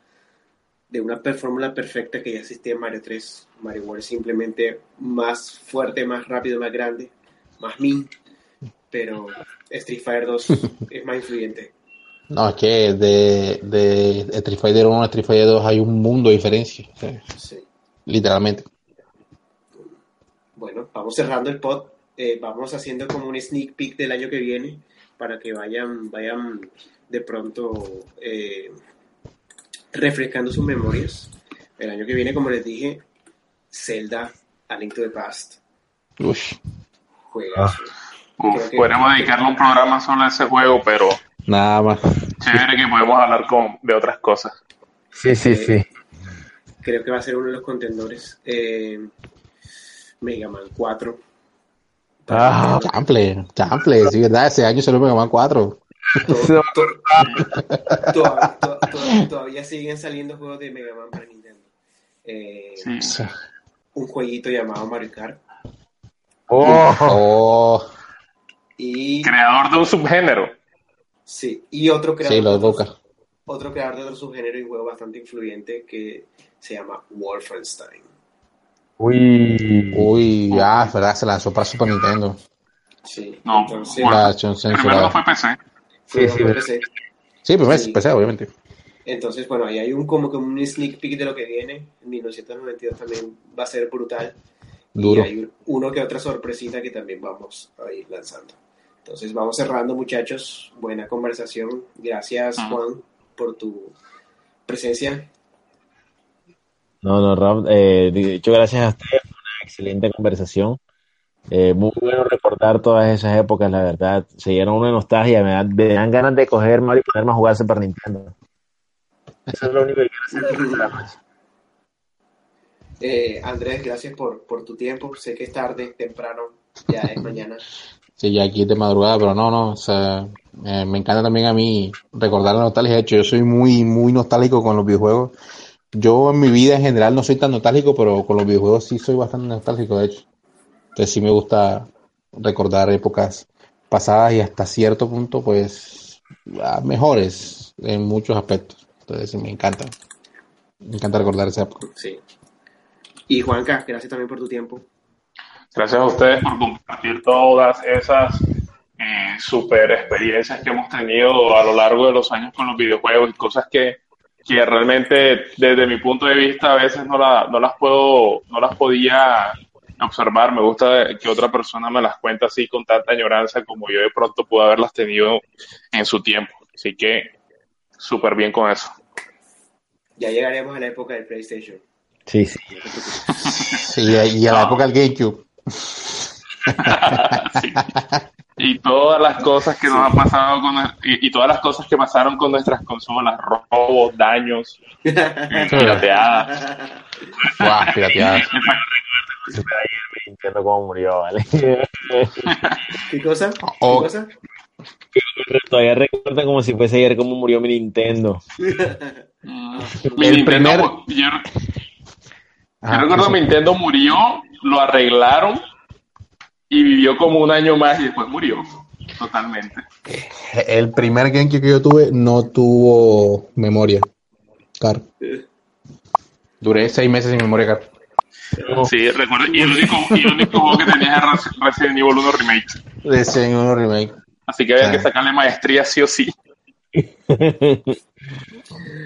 de una fórmula perfecta que ya existía en Mario 3. Mario World es simplemente más fuerte, más rápido, más grande, más min, pero Street Fighter 2 es más influyente. No, es que de, de Street Fighter 1 a Street Fighter 2 hay un mundo de diferencia. Sí. literalmente. Bueno, vamos cerrando el pod. Eh, vamos haciendo como un sneak peek del año que viene para que vayan, vayan de pronto eh, refrescando sus memorias. El año que viene, como les dije, Zelda, A Link to the Past, Uy. Uf, que- podríamos dedicarle un programa solo a ese juego, pero Nada más. chévere que podemos hablar con, de otras cosas. Sí, sí, sí. Creo que va a ser uno de los contendores. Eh, Mega Man 4. Ah. Chample, chample, sí, verdad, ese año salió Mega Man 4. To- to- to- to- to- todavía siguen saliendo juegos de Mega Man para Nintendo. Eh, Sí. un jueguito llamado Mario Kart Oh, Oh, y Creador de un subgénero. Sí y otro creador sí, los otro- Boca. otro creador de otro subgénero y juego bastante influyente que se llama Wolfenstein uy. Uy, ya, verdad, se lanzó para Super Nintendo. Sí, No, entonces, La primero fue PC. fue sí, sí. PC. Sí, pues Sí. PC, obviamente. Entonces, bueno, ahí hay un como que un sneak peek de lo que viene. En 1992 también va a ser brutal. Duro. Y hay uno que otra sorpresita que también vamos a ir lanzando. Entonces, vamos cerrando, muchachos. Buena conversación. Gracias, Ajá. Juan, por tu presencia. No, no, Ram, eh, de hecho, gracias a ustedes por una excelente conversación. Eh, muy bueno recordar todas esas épocas, la verdad. Se uno de nostalgia, me dan, me dan ganas de coger Mario y ponerme a jugar Super Nintendo. Eso es lo único que quiero hacer esta [laughs] noche. Eh, Andrés, gracias por, por tu tiempo. Sé que es tarde, temprano, ya es mañana. Sí, ya aquí es de madrugada, pero no, no, o sea, me encanta también a mí recordar la nostalgia. De hecho, yo soy muy, muy nostálgico con los videojuegos. Yo en mi vida en general no soy tan nostálgico, pero con los videojuegos sí soy bastante nostálgico, de hecho. Entonces sí me gusta recordar épocas pasadas y hasta cierto punto, pues, mejores en muchos aspectos. Entonces sí me encanta. Me encanta recordar esa época. Sí. Y Juanca, gracias también por tu tiempo. Gracias a ustedes por compartir todas esas eh, super experiencias que hemos tenido a lo largo de los años con los videojuegos y cosas que, que realmente desde mi punto de vista a veces no, la- no las puedo, no las podía observar. Me gusta que otra persona me las cuente así con tanta añoranza como yo de pronto pude haberlas tenido en su tiempo. Así que súper bien con eso. Ya llegaremos a la época del PlayStation. Sí, sí. [laughs] Sí, y a la época del GameCube. [laughs] Sí. Y todas las cosas que nos han pasado con y, y todas las cosas que pasaron con nuestras consolas, robos, daños, [laughs] pirateadas. Guau, pirateadas. [laughs] Nintendo cómo murió, ¿vale? ¿Qué cosa? ¿Qué O- cosa? Todavía recuerdo como si fuese ayer cómo murió mi Nintendo. Mm. Mi El Nintendo, primer- yo, Ajá, yo recuerdo mi Nintendo murió, lo arreglaron y vivió como un año más y después murió. Totalmente. El primer GameCube que yo tuve no tuvo memoria. Car. Duré seis meses sin memoria car. Sí, recuerdo. Y el único, y el único juego que tenía era Res- Resident Evil 1 Remake. Resident Evil Remake. Así que había Ah. que sacarle maestría sí o sí.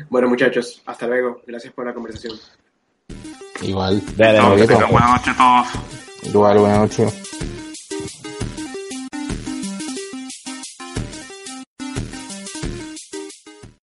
Bueno, muchachos, hasta luego. Gracias por la conversación. Igual. Dale, Marquito. buenas noches a todos. Igual, buenas noches.